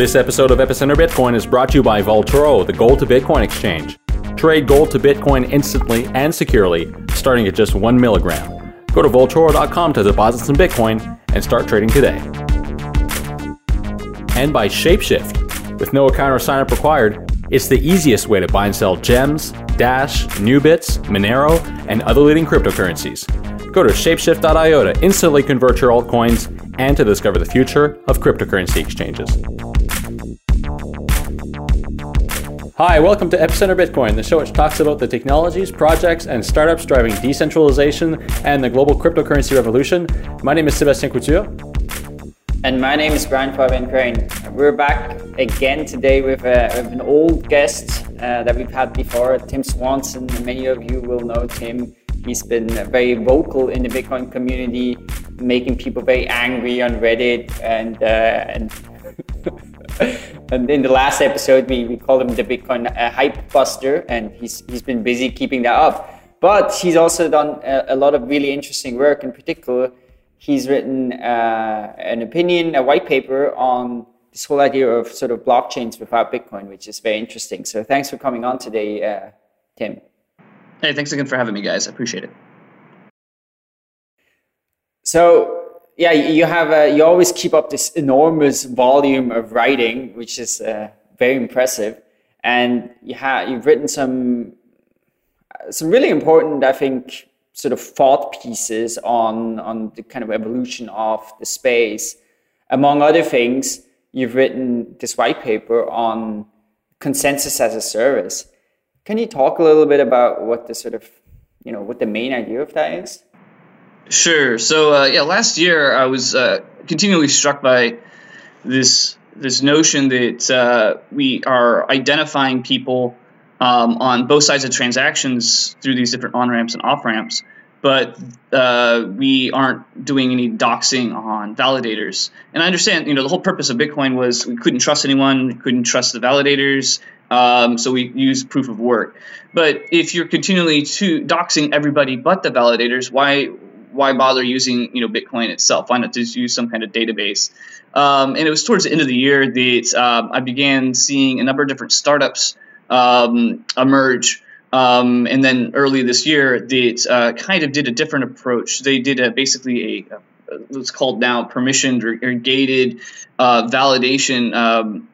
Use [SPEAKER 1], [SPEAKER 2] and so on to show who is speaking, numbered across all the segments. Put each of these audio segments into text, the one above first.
[SPEAKER 1] This episode of Epicenter Bitcoin is brought to you by Vaultoro, the gold to Bitcoin exchange. Trade gold to Bitcoin instantly and securely, starting at just one milligram. Go to Vaultoro.com to deposit some Bitcoin and start trading today. And by Shapeshift. With no account or sign up required, it's the easiest way to buy and sell gems, Dash, Nubits, Monero, and other leading cryptocurrencies. Go to shapeshift.io to instantly convert your altcoins and to discover the future of cryptocurrency exchanges. Hi, welcome to Epicenter Bitcoin, the show which talks about the technologies, projects, and startups driving decentralization and the global cryptocurrency revolution. My name is Sebastien Couture.
[SPEAKER 2] And my name is Brian Fabian Crain. We're back again today with, a, with an old guest uh, that we've had before, Tim Swanson. Many of you will know Tim. He's been very vocal in the Bitcoin community, making people very angry on Reddit. And, uh, and, and in the last episode, we, we called him the Bitcoin uh, hype buster, and he's, he's been busy keeping that up. But he's also done a, a lot of really interesting work. In particular, he's written uh, an opinion, a white paper on this whole idea of sort of blockchains without Bitcoin, which is very interesting. So thanks for coming on today, uh, Tim.
[SPEAKER 3] Hey, thanks again for having me, guys. I appreciate it.
[SPEAKER 2] So yeah, you have a, you always keep up this enormous volume of writing, which is uh, very impressive, and you have you've written some some really important, I think, sort of thought pieces on on the kind of evolution of the space. Among other things, you've written this white paper on consensus as a service. Can you talk a little bit about what the sort of, you know, what the main idea of that is?
[SPEAKER 3] Sure. So uh, yeah, last year I was uh, continually struck by this this notion that uh, we are identifying people um, on both sides of transactions through these different on ramps and off ramps, but uh, we aren't doing any doxing on validators. And I understand, you know, the whole purpose of Bitcoin was we couldn't trust anyone, we couldn't trust the validators, um, so we use proof of work. But if you're continually to doxing everybody but the validators, why why bother using you know Bitcoin itself? Why not just use some kind of database? Um, and it was towards the end of the year that um, I began seeing a number of different startups um, emerge. Um, and then early this year, they uh, kind of did a different approach. They did a, basically a, a what's called now permissioned or, or gated uh, validation um,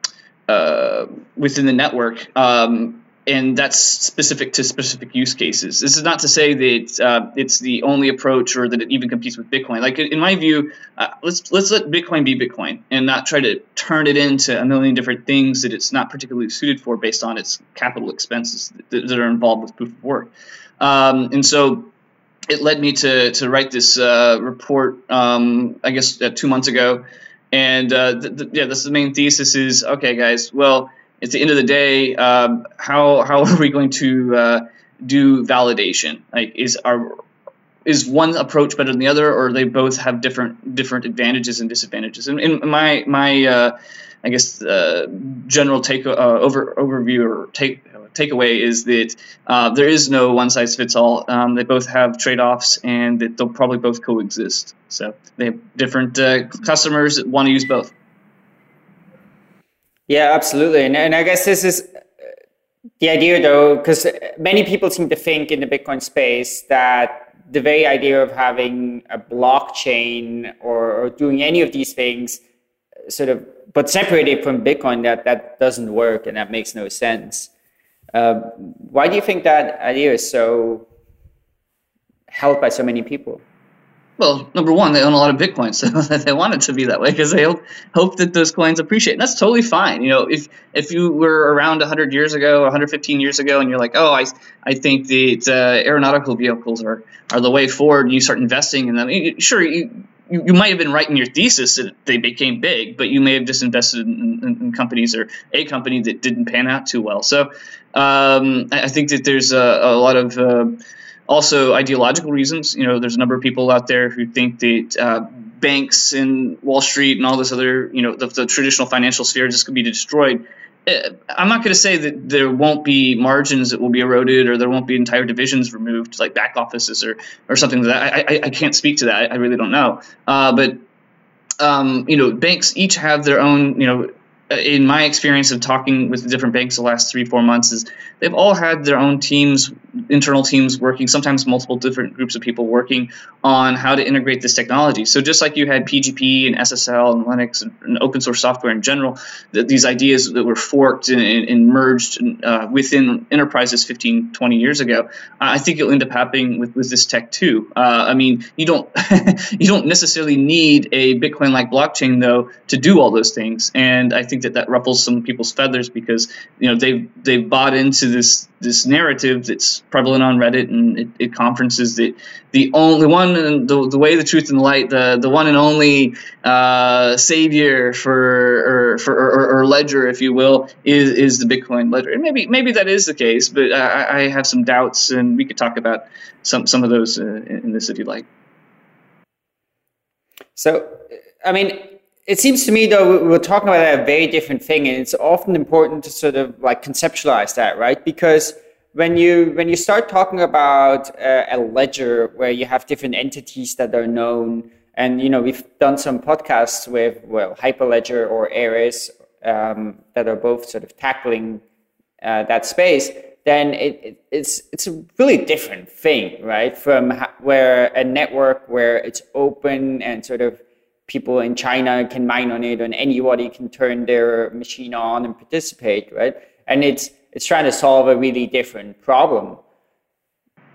[SPEAKER 3] uh, within the network. Um, and that's specific to specific use cases. This is not to say that uh, it's the only approach or that it even competes with Bitcoin. Like in my view, uh, let's let's let Bitcoin be Bitcoin and not try to turn it into a million different things that it's not particularly suited for based on its capital expenses that, that are involved with proof of work. Um, and so it led me to to write this uh, report. Um, I guess uh, two months ago, and uh, th- th- yeah, this is the main thesis is okay, guys. Well at the end of the day, um, how how are we going to uh, do validation? Like, is our is one approach better than the other, or they both have different different advantages and disadvantages? And, and my my uh, I guess uh, general take uh, over overview or take takeaway is that uh, there is no one size fits all. Um, they both have trade offs, and that they'll probably both coexist. So they have different uh, customers that want to use both.
[SPEAKER 2] Yeah, absolutely. And, and I guess this is uh, the idea, though, because many people seem to think in the Bitcoin space that the very idea of having a blockchain or, or doing any of these things uh, sort of but separated from bitcoin that that doesn't work and that makes no sense uh, why do you think that idea is so held by so many people
[SPEAKER 3] well, number one, they own a lot of Bitcoin, so they want it to be that way because they hope, that those coins appreciate. And that's totally fine. You know, if if you were around 100 years ago, 115 years ago, and you're like, oh, I, I think that uh, aeronautical vehicles are, are the way forward, and you start investing in them, sure, you, you, you might have been right in your thesis that they became big, but you may have just invested in, in, in companies or a company that didn't pan out too well. So um, I, I think that there's a, a lot of uh, also ideological reasons. You know, there's a number of people out there who think that uh, banks and Wall Street and all this other, you know, the, the traditional financial sphere just could be destroyed. Uh, I'm not going to say that there won't be margins that will be eroded or there won't be entire divisions removed, like back offices or, or something like that. I, I, I can't speak to that. I really don't know. Uh, but, um, you know, banks each have their own, you know, in my experience of talking with different banks the last three four months is they've all had their own teams internal teams working sometimes multiple different groups of people working on how to integrate this technology. So just like you had pgp and ssl and linux and, and open source software in general that these ideas that were forked and, and merged uh, within enterprises 15 20 years ago i think it'll end up happening with, with this tech too. Uh, i mean you don't you don't necessarily need a bitcoin like blockchain though to do all those things. And i think think that that ruffles some people's feathers because you know they've they've bought into this this narrative that's prevalent on Reddit and it, it conferences that the only one the, the way the truth and the light the the one and only uh, savior for or for or, or, ledger if you will is is the Bitcoin ledger and maybe maybe that is the case but I, I have some doubts and we could talk about some some of those uh, in this if you like.
[SPEAKER 2] So I mean it seems to me though we're talking about a very different thing and it's often important to sort of like conceptualize that right? Because when you when you start talking about uh, a ledger where you have different entities that are known and you know we've done some podcasts with well hyperledger or Eris um, that are both sort of tackling uh, that space then it, it, it's it's a really different thing right? From ha- where a network where it's open and sort of people in China can mine on it and anybody can turn their machine on and participate, right? And it's it's trying to solve a really different problem.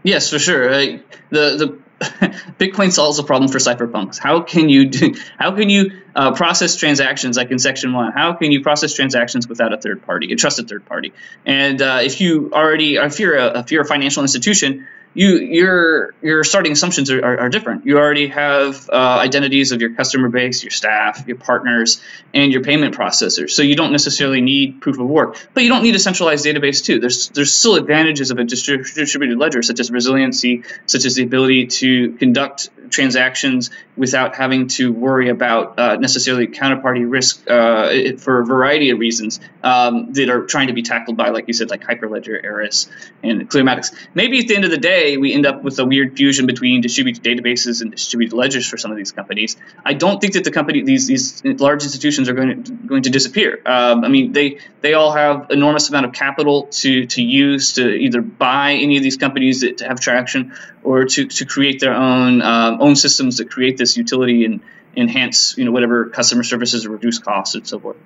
[SPEAKER 3] Yes, for sure. the the Bitcoin solves a problem for cypherpunks. How can you do, how can you uh, process transactions like in section one? How can you process transactions without a third party, a trusted third party? And uh, if you already, if you're a, if you're a financial institution, you your your starting assumptions are, are, are different. You already have uh, identities of your customer base, your staff, your partners, and your payment processors. So you don't necessarily need proof of work, but you don't need a centralized database too. There's there's still advantages of a distributed ledger, such as resiliency, such as the ability to conduct transactions without having to worry about uh, necessarily counterparty risk uh, for a variety of reasons um, that are trying to be tackled by, like you said, like Hyperledger, Eris, and Clearmatics. Maybe at the end of the day, we end up with a weird fusion between distributed databases and distributed ledgers for some of these companies. I don't think that the company, these these large institutions, are going to going to disappear. Um, I mean, they they all have enormous amount of capital to to use to either buy any of these companies that have traction or to, to create their own um, own systems that create this utility and enhance you know whatever customer services or reduce costs and so forth.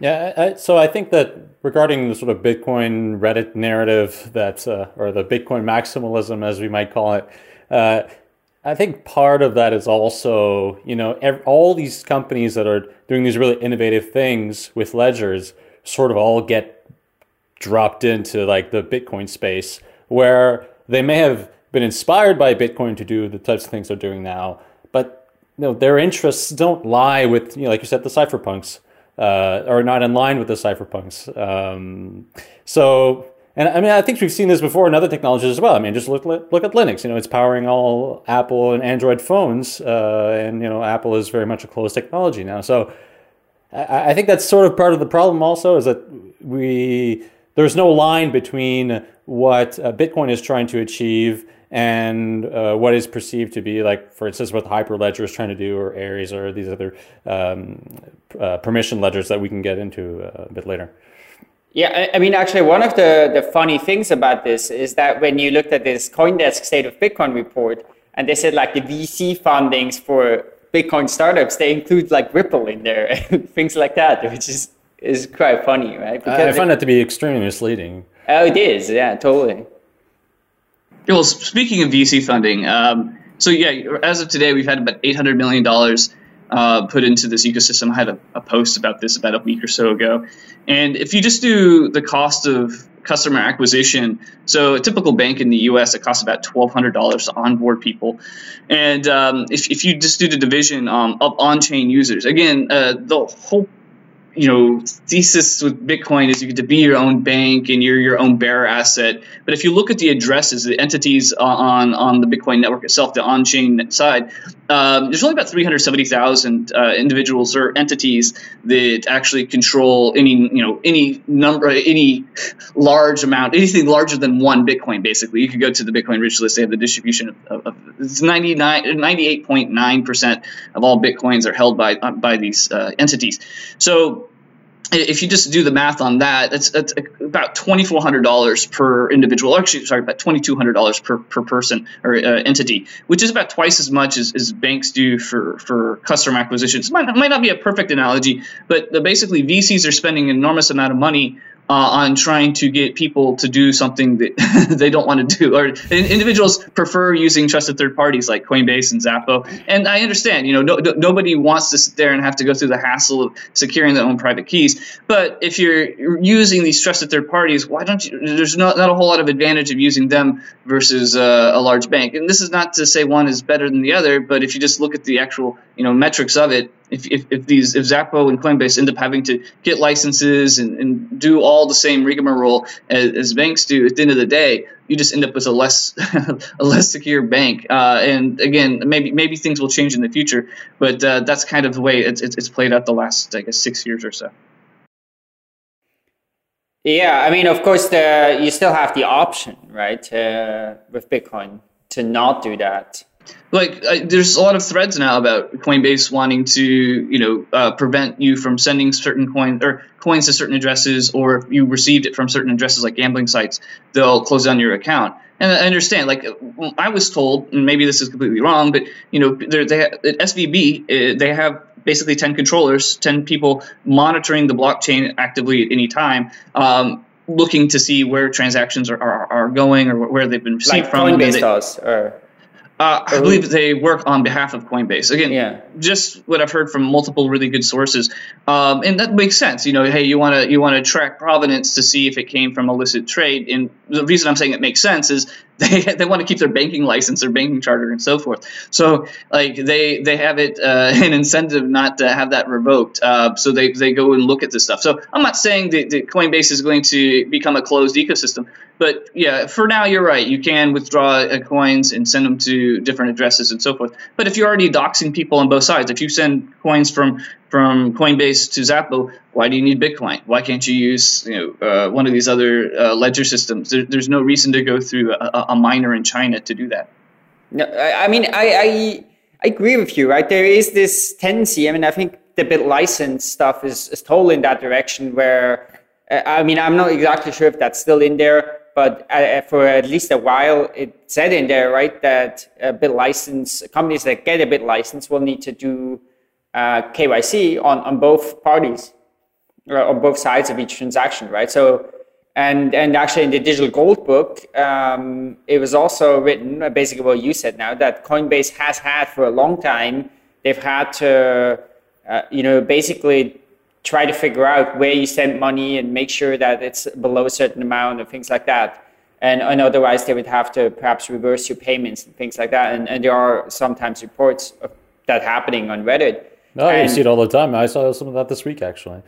[SPEAKER 1] Yeah, I, so I think that regarding the sort of Bitcoin Reddit narrative that, uh, or the Bitcoin maximalism as we might call it, uh, I think part of that is also you know every, all these companies that are doing these really innovative things with ledgers sort of all get dropped into like the Bitcoin space where they may have been inspired by Bitcoin to do the types of things they're doing now, but you know, their interests don't lie with, you know, like you said, the cypherpunks, uh, are not in line with the cypherpunks. Um, so, and I mean, I think we've seen this before in other technologies as well. I mean, just look look at Linux. You know, it's powering all Apple and Android phones, uh, and you know, Apple is very much a closed technology now. So, I, I think that's sort of part of the problem. Also, is that we there's no line between what uh, Bitcoin is trying to achieve and uh, what is perceived to be like, for instance, what the Hyperledger is trying to do, or Eris, or these other um, uh, permission ledgers that we can get into uh, a bit later.
[SPEAKER 2] Yeah, I mean, actually, one of the, the funny things about this is that when you looked at this CoinDesk State of Bitcoin report, and they said like the VC fundings for Bitcoin startups, they include like Ripple in there and things like that, which is is quite funny, right?
[SPEAKER 1] Because I find it, that to be extremely misleading.
[SPEAKER 2] Oh, it is. Yeah, totally.
[SPEAKER 3] Well, speaking of VC funding, um, so yeah, as of today, we've had about eight hundred million dollars uh, put into this ecosystem. I had a, a, post about this about a week or so ago, and if you just do the cost of customer acquisition, so a typical bank in the U.S. it costs about twelve hundred dollars to onboard people, and um, if, if you just do the division um, of on-chain users, again, uh, the whole you know thesis with Bitcoin is you get to be your own bank and you're your own bearer asset. But if you look at the addresses, the entities on on the Bitcoin network itself, the on-chain side, um, there's only about 370,000 uh, individuals or entities that actually control any you know any number any large amount anything larger than one Bitcoin. Basically, you could go to the Bitcoin rich list. They have the distribution of, of it's 99 98.9 percent of all Bitcoins are held by by these uh, entities. So if you just do the math on that, that's about twenty four hundred dollars per individual. Actually, sorry, about twenty two hundred dollars per per person or uh, entity, which is about twice as much as, as banks do for for customer acquisitions. It might, might not be a perfect analogy, but basically VCs are spending an enormous amount of money uh, on trying to get people to do something that they don't want to do. Or individuals prefer using trusted third parties like Coinbase and Xapo. And I understand, you know, no, no, nobody wants to sit there and have to go through the hassle of securing their own private keys. But if you're using these trusted third parties, why don't you? There's not, not a whole lot of advantage of using them versus uh, a large bank. And this is not to say one is better than the other, but if you just look at the actual, you know, metrics of it, if, if, if these if Xapo and Coinbase end up having to get licenses and, and do all the same rigmarole as, as, banks do, at the end of the day, you just end up with a less a less secure bank. Uh, and again, maybe maybe things will change in the future, but uh, that's kind of the way it's, it's, it's played out the last I guess six years or so.
[SPEAKER 2] Yeah, I mean, of course, the you still have the option, right, uh, with Bitcoin to not do that
[SPEAKER 3] like uh, there's a lot of threads now about Coinbase wanting to you know uh, prevent you from sending certain coins or coins to certain addresses, or if you received it from certain addresses like gambling sites, they'll close down your account. And I understand, like I was told, and maybe this is completely wrong, but you know, they at SVB uh, they have basically 10 controllers, 10 people monitoring the blockchain actively at any time. Um, looking to see where transactions are, are, are going or where they've been received
[SPEAKER 2] like
[SPEAKER 3] from.
[SPEAKER 2] Coinbase does, or
[SPEAKER 3] uh, I believe they work on behalf of Coinbase. Again, yeah. just what I've heard from multiple really good sources, um, and that makes sense. You know, hey, you want to you want to track provenance to see if it came from illicit trade. And the reason I'm saying it makes sense is they, they want to keep their banking license, their banking charter, and so forth. So like they they have it uh, an incentive not to have that revoked. Uh, so they, they go and look at this stuff. So I'm not saying that, that Coinbase is going to become a closed ecosystem, but yeah, for now you're right. You can withdraw uh, coins and send them to different addresses and so forth. But if you're already doxing people on both sides, if you send coins from from Coinbase to Xapo, why do you need Bitcoin? Why can't you use you know uh, one of these other uh, ledger systems? There, there's no reason to go through a, a, miner in China to do that.
[SPEAKER 2] No, I mean I, I, I agree with you. Right, there is this tendency. I mean, I think the bit license stuff is is totally in that direction. Where uh, I mean, I'm not exactly sure if that's still in there, but uh, for at least a while, it said in there, right, that a bit license companies that get a bit license will need to do uh, KYC on, on both parties or on both sides of each transaction, right? So, and and actually in the digital gold book, um, it was also written uh, basically what you said now that Coinbase has had for a long time. They've had to, uh, you know, basically try to figure out where you send money and make sure that it's below a certain amount and things like that. And, and otherwise, they would have to perhaps reverse your payments and things like that. And, and there are sometimes reports of that happening on Reddit.
[SPEAKER 1] No, and, you see it all the time. I saw some of that this week, actually.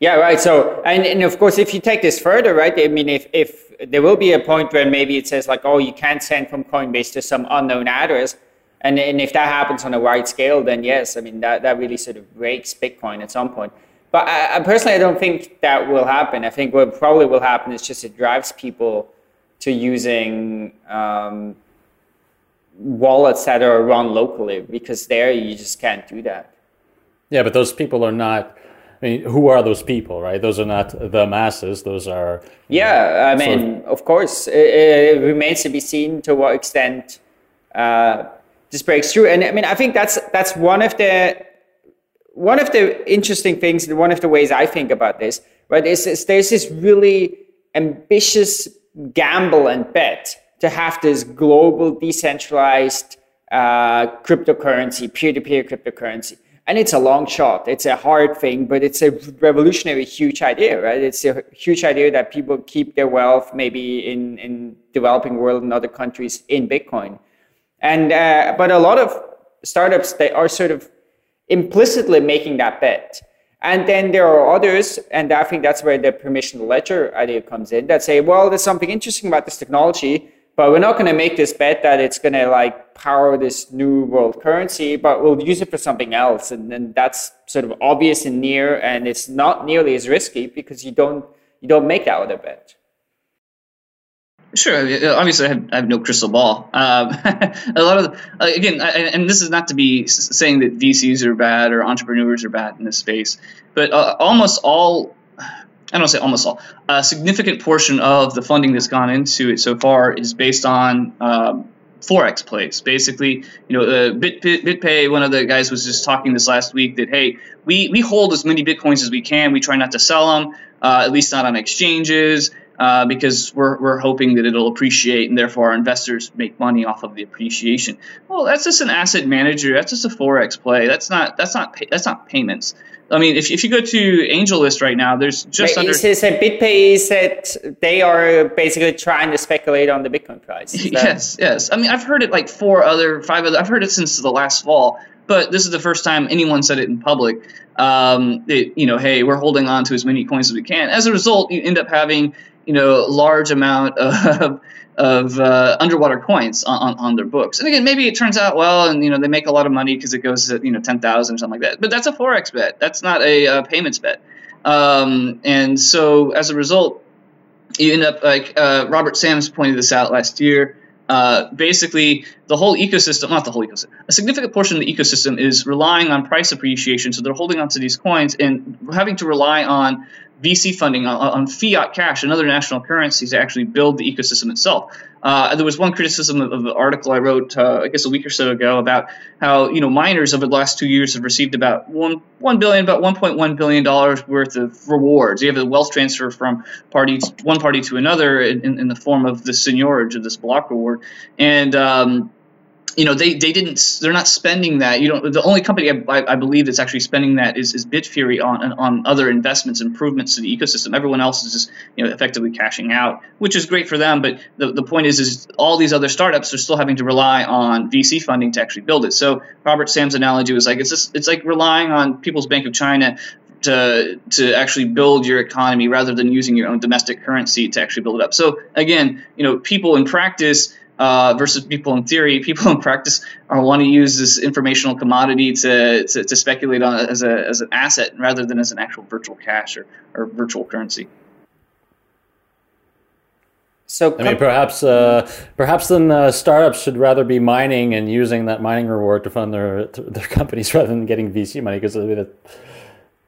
[SPEAKER 2] Yeah, right. So, and, and of course, if you take this further, right? I mean, if, if there will be a point where maybe it says like, oh, you can't send from Coinbase to some unknown address, and, and if that happens on a wide scale, then yes, I mean, that, that really sort of breaks Bitcoin at some point. But I, I personally, I don't think that will happen. I think what probably will happen is just it drives people to using um, wallets that are run locally because there you just can't do that.
[SPEAKER 1] Yeah, but those people are not. I mean, who are those people, right? Those are not the masses. Those are.
[SPEAKER 2] Yeah, know, I mean, of, of course, it, it, remains to be seen to what extent uh, this breaks through. And I mean, I think that's that's one of the one of the interesting things, and one of the ways I think about this, right, is, is there's this really ambitious gamble and bet to have this global decentralized uh, cryptocurrency, peer-to-peer cryptocurrency. And it's a long shot. It's a hard thing, but it's a revolutionary, huge idea, right? It's a huge idea that people keep their wealth maybe in, in developing world and other countries in Bitcoin. And uh, but a lot of startups they are sort of implicitly making that bet. And then there are others, and I think that's where the permission ledger idea comes in, that say, well, there's something interesting about this technology, but we're not going to make this bet that it's going to like power this new world currency, but we'll use it for something else. And then that's sort of obvious and near, and it's not nearly as risky because you don't you don't make that other bet.
[SPEAKER 3] Sure. Obviously, I have, I have no crystal ball. Um, a lot of uh, again, I, and this is not to be saying that VCs are bad or entrepreneurs are bad in this space, but uh, almost all. I don't say almost all. A significant portion of the funding that's gone into it so far is based on um, forex plays. Basically, you know, uh, Bit, Bit, BitPay, one of the guys was just talking this last week that hey, we we hold as many bitcoins as we can. We try not to sell them, uh, at least not on exchanges uh, because we're, we're hoping that it'll appreciate and therefore our investors make money off of the appreciation. Well, that's just an asset manager. That's just a forex play. That's not that's not that's not payments. I mean, if, if you go to AngelList right now, there's just
[SPEAKER 2] Wait,
[SPEAKER 3] under.
[SPEAKER 2] Is this a BitPay is that they are basically trying to speculate on the Bitcoin price?
[SPEAKER 3] Yes, yes. I mean, I've heard it like four other, five other. I've heard it since the last fall, but this is the first time anyone said it in public. Um, it, you know, hey, we're holding on to as many coins as we can. As a result, you end up having you know large amount of of uh, underwater coins on, on, their books. And again, maybe it turns out well, and you know they make a lot of money because it goes at you know ten thousand or something like that. But that's a forex bet. That's not a uh, payments bet. Um, and so as a result, you end up like uh, Robert Sams pointed this out last year. Uh, basically, the whole ecosystem, not the whole ecosystem, a significant portion of the ecosystem is relying on price appreciation. So they're holding onto these coins and having to rely on VC funding on, on, fiat cash and other national currencies to actually build the ecosystem itself. Uh, there was one criticism of, of the article I wrote, uh, I guess, a week or so ago about how you know miners over the last two years have received about one one billion, about one point one billion dollars worth of rewards. You have a wealth transfer from party one party to another in, in, the form of the seigniorage of this block reward, and um, you know they, they didn't they're not spending that you know the only company I, I believe that's actually spending that is, is Bitfury on on other investments improvements to the ecosystem. Everyone else is just you know effectively cashing out which is great for them but the, the point is is all these other startups are still having to rely on VC funding to actually build it. So Robert Sams' analogy was like it's just, it's like relying on People's Bank of China to to actually build your economy rather than using your own domestic currency to actually build it up. So again you know people in practice uh, versus people in theory. People in practice are want to use this informational commodity to, to, to, speculate on as, a, as an asset rather than as an actual virtual cash or, or virtual currency.
[SPEAKER 1] So I mean, perhaps uh, perhaps then uh, startups should rather be mining and using that mining reward to fund their their companies rather than getting VC money because I mean,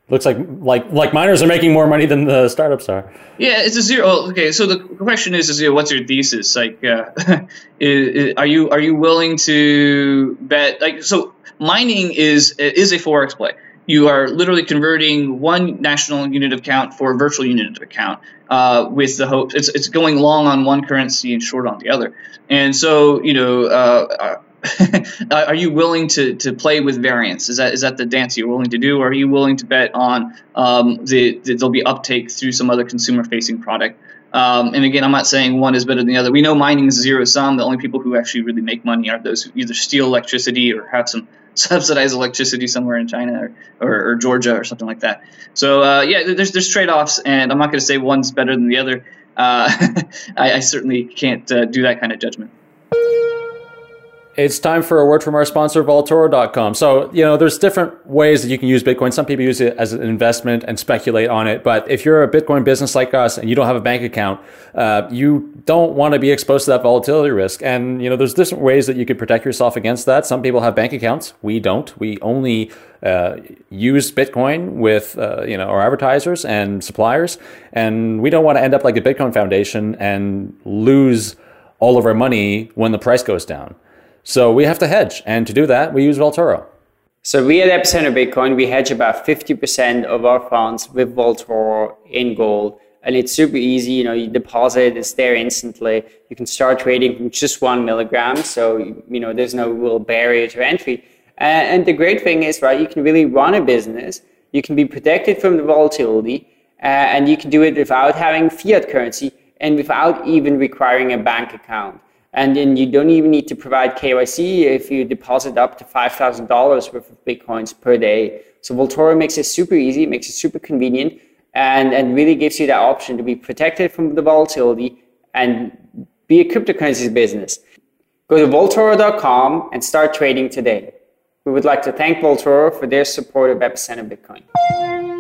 [SPEAKER 1] looks like like like miners are making more money than the startups are.
[SPEAKER 3] Yeah, it's a zero. Okay, so the question is, is you know, what's your thesis? Like, uh, are you are you willing to bet? Like, so mining is is a forex play. You are literally converting one national unit of count for a virtual unit of account uh, with the hope it's, it's going long on one currency and short on the other. And so, you know, uh, are you willing to, to play with variance? Is that is that the dance you're willing to do, or are you willing to bet on um, the, the, there'll be uptake through some other consumer facing product? Um, and again, I'm not saying one is better than the other. We know mining is zero sum. The only people who actually really make money are those who either steal electricity or have some subsidized electricity somewhere in China or, or, or Georgia or something like that. So uh, yeah, there's there's trade offs, and I'm not going to say one's better than the other. Uh, I, I, certainly can't uh, do that kind of judgment.
[SPEAKER 1] It's time for a word from our sponsor, Vaultoro.com. So, you know, there's different ways that you can use Bitcoin. Some people use it as an investment and speculate on it. But if you're a Bitcoin business like us and you don't have a bank account, uh, you don't want to be exposed to that volatility risk. And, you know, there's different ways that you could protect yourself against that. Some people have bank accounts. We don't. We only uh, use Bitcoin with, uh, you know, our advertisers and suppliers. And we don't want to end up like the Bitcoin Foundation and lose all of our money when the price goes down. So we have to hedge. And to do that, we use Vaultoro.
[SPEAKER 2] So we at Epicenter Bitcoin, we hedge about 50% of our funds with Vaultoro in gold. And it's super easy. You know, you deposit, it's there instantly. You can start trading from just one milligram. So, you know, there's no real barrier to entry. And the great thing is, right, you can really run a business. You can be protected from the volatility. Uh, and you can do it without having fiat currency and without even requiring a bank account. And then you don't even need to provide KYC if you deposit up to $5,000 worth of Bitcoins per day. So Vaultoro makes it super easy, makes it super convenient, and, and really gives you that option to be protected from the volatility and be a cryptocurrencies business. Go to Vaultoro.com and start trading today. We would like to thank Vaultoro for their support of Epicenter Bitcoin.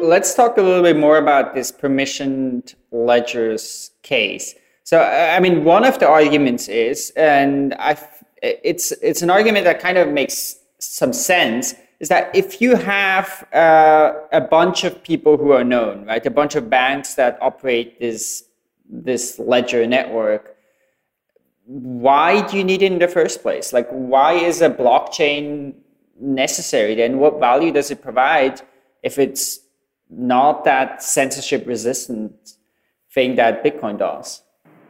[SPEAKER 2] Let's talk a little bit more about this permissioned ledgers case. So, I mean, one of the arguments is, and I, it's it's an argument that kind of makes some sense, is that if you have uh, a bunch of people who are known, right, a bunch of banks that operate this this ledger network, why do you need it in the first place? Like, why is a blockchain necessary? Then, what value does it provide if it's not that censorship resistant thing that Bitcoin does?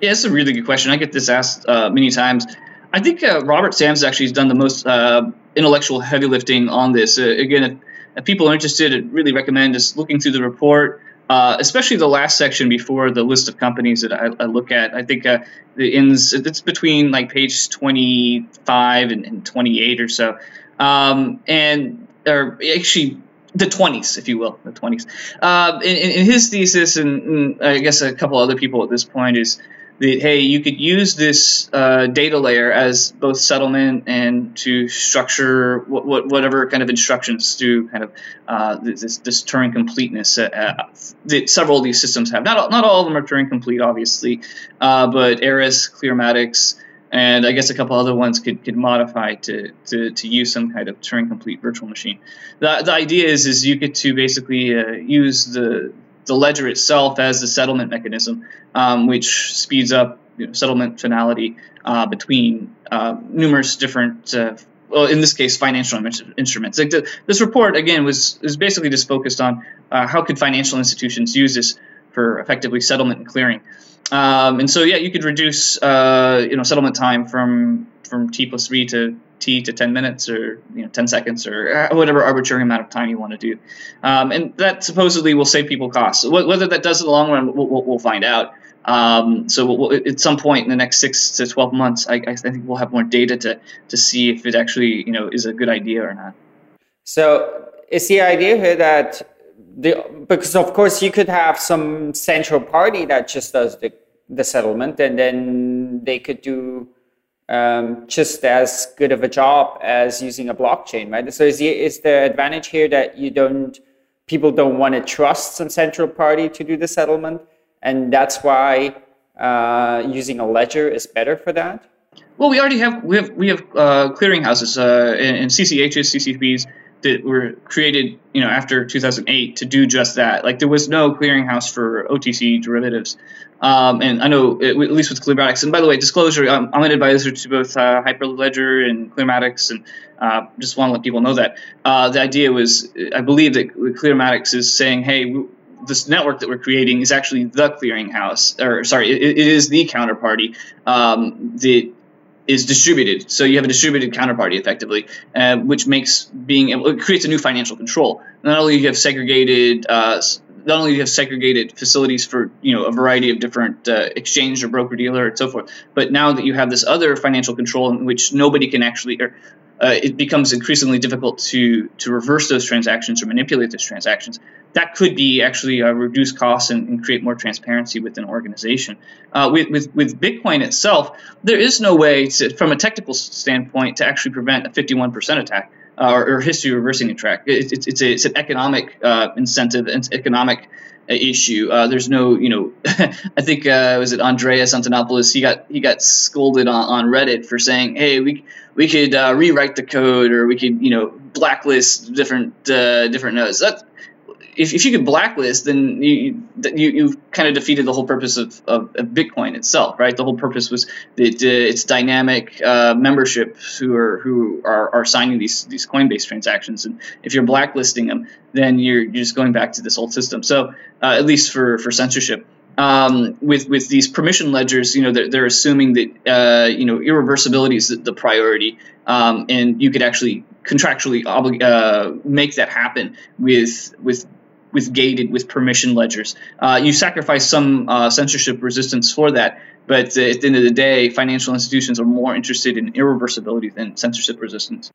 [SPEAKER 3] Yeah, it's a really good question. I get this asked uh, many times. I think uh, Robert Sams actually has done the most uh, intellectual heavy lifting on this. Uh, again, if, if, people are interested, I'd really recommend just looking through the report, uh, especially the last section before the list of companies that I, I look at. I think uh, the ends it's between like page 25 and, and 28 or so. Um, and or actually the 20s, if you will, the 20s. Uh, in, in, his thesis, and, and, I guess a couple other people at this point, is that hey, you could use this uh, data layer as both settlement and to structure what, what, whatever kind of instructions to kind of uh, this, this Turing completeness uh, uh, that several of these systems have. Not all, not all of them are Turing complete, obviously, uh, but Eris, Clearmatics and I guess a couple other ones could, could modify to, to, to use some kind of Turing complete virtual machine. The, the idea is is you get to basically uh, use the the ledger itself as the settlement mechanism, um, which speeds up you know, settlement finality uh, between uh, numerous different. Uh, well, in this case, financial instruments. Like the, this report again was is basically just focused on uh, how could financial institutions use this for effectively settlement and clearing. Um, and so, yeah, you could reduce, uh, you know, settlement time from from t plus three to t to 10 minutes or you know 10 seconds or uh, whatever arbitrary amount of time you want to do. Um, and that supposedly will save people costs. Whether that does in the long run, we'll, we'll find out. Um, so we'll, at some point in the next six to 12 months, I, I, think we'll have more data to, to see if it actually, you know, is a good idea or not.
[SPEAKER 2] So is the idea here that the, because of course you could have some central party that just does the, the settlement and then they could do um, just as good of a job as using a blockchain, right? So is the, is the advantage here that you don't, people don't want to trust some central party to do the settlement, and that's why uh, using a ledger is better for that?
[SPEAKER 3] Well, we already have we have we have uh, clearinghouses uh, and CCHs, CCPs that were created, you know, after 2008 to do just that. Like there was no clearinghouse for OTC derivatives, um, and I know at least with Clearmatics. And by the way, disclosure: I'm, I'm an advisor to both uh, Hyperledger and Clearmatics, and uh, just want to let people know that uh, the idea was, I believe that Clearmatics is saying, hey. this network that we're creating is actually the clearinghouse, or sorry, it, it is the counterparty um, that is distributed. So you have a distributed counterparty effectively, uh, which makes being able, it creates a new financial control. Not only you have segregated, uh, not only you have segregated facilities for you know a variety of different uh, exchange or broker dealer and so forth, but now that you have this other financial control in which nobody can actually, or uh, it becomes increasingly difficult to to reverse those transactions or manipulate those transactions. That could be actually uh, reduce costs and, and, create more transparency within an organization. Uh, with, with with Bitcoin itself, there is no way to, from a technical standpoint, to actually prevent a 51% attack. Uh, or, or, history reversing attack. It, it, it's, a, it's an economic uh, incentive, it's economic issue. Uh, there's no, you know, I think uh, was it Andreas Antonopoulos? He got he got scolded on, on Reddit for saying, "Hey, we we could uh, rewrite the code, or we could, you know, blacklist different uh, different nodes." If, if you could blacklist, then you you you kind of defeated the whole purpose of, of, of, Bitcoin itself, right? The whole purpose was that uh, it's dynamic uh, membership who are who are, are signing these these Coinbase transactions, and if you're blacklisting them, then you're, you're just going back to this old system. So uh, at least for for censorship. Um, with with these permission ledgers, you know, they're, they're assuming that uh, you know irreversibility is the, the priority, um, and you could actually contractually uh, make that happen with with with gated with permission ledgers. Uh, you sacrifice some uh, censorship resistance for that, but at the end of the day, financial institutions are more interested in irreversibility than censorship resistance.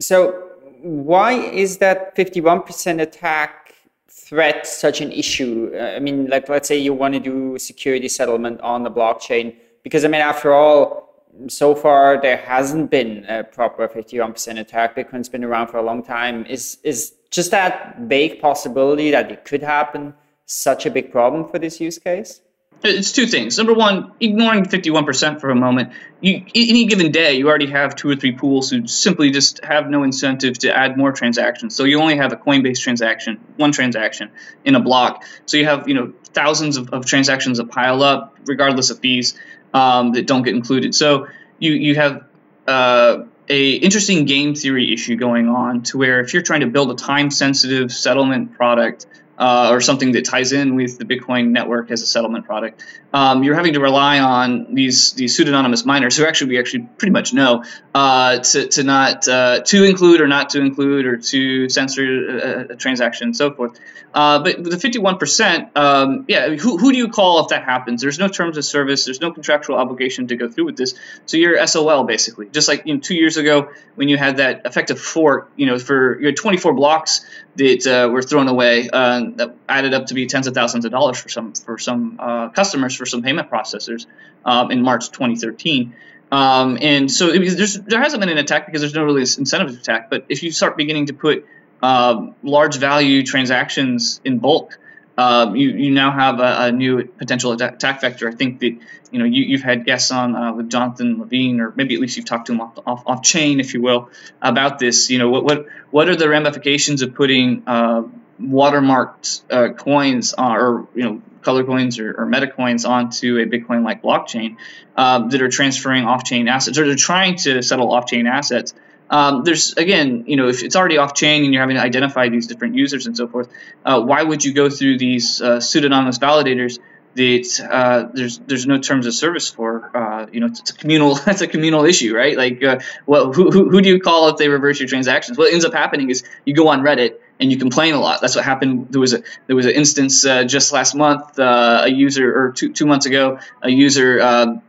[SPEAKER 2] So, why is that 51% attack threat such an issue? Uh, I mean, like, let's say you want to do security settlement on the blockchain, because I mean, after all, so far there hasn't been a proper 51% attack. Bitcoin's been around for a long time. Is is just that vague possibility that it could happen such a big problem for this use case?
[SPEAKER 3] It's two things. Number one, ignoring 51% for a moment. You, any given day, you already have two or three pools who simply just have no incentive to add more transactions. So you only have a Coinbase transaction, one transaction in a block. So you have you know thousands of, of transactions that pile up, regardless of fees, um, that don't get included. So you you have uh, a interesting game theory issue going on to where if you're trying to build a time sensitive settlement product uh, or something that ties in with the Bitcoin network as a settlement product. Um, you're having to rely on these these pseudonymous miners who actually we actually pretty much know uh, to, to not uh, to include or not to include or to censor a, a transaction and so forth. Uh, but the 51%, um, yeah, who, who do you call if that happens? There's no terms of service. There's no contractual obligation to go through with this. So you're SOL basically. Just like you know, two years ago when you had that effective fork, you know, for you had 24 blocks that uh, were thrown away uh, that added up to be tens of thousands of dollars for some for some uh, customers for some payment processors um, in March 2013. Um, and so there hasn't been an attack because there's no really incentive to attack. But if you start beginning to put uh, large value transactions in bulk, uh, you, you now have a, a, new potential attack vector. I think that you know you, have had guests on uh, with Jonathan Levin, or maybe at least you've talked to him off, off, off chain, if you will, about this. You know what what what are the ramifications of putting uh, watermarked uh, coins or you know color coins or, or meta coins onto a Bitcoin like blockchain uh, that are transferring off chain assets or they're trying to settle off chain assets. Um, there's again, you know, if it's already off chain and you're having to identify these different users and so forth, uh, why would you go through these uh, pseudonymous validators that uh, there's there's no terms of service for? Uh, you know, it's, a communal that's a communal issue, right? Like, uh, well, who, who, who do you call if they reverse your transactions? What ends up happening is you go on Reddit and you complain a lot. That's what happened. There was a there was an instance uh, just last month. a user or two two months ago, a user um,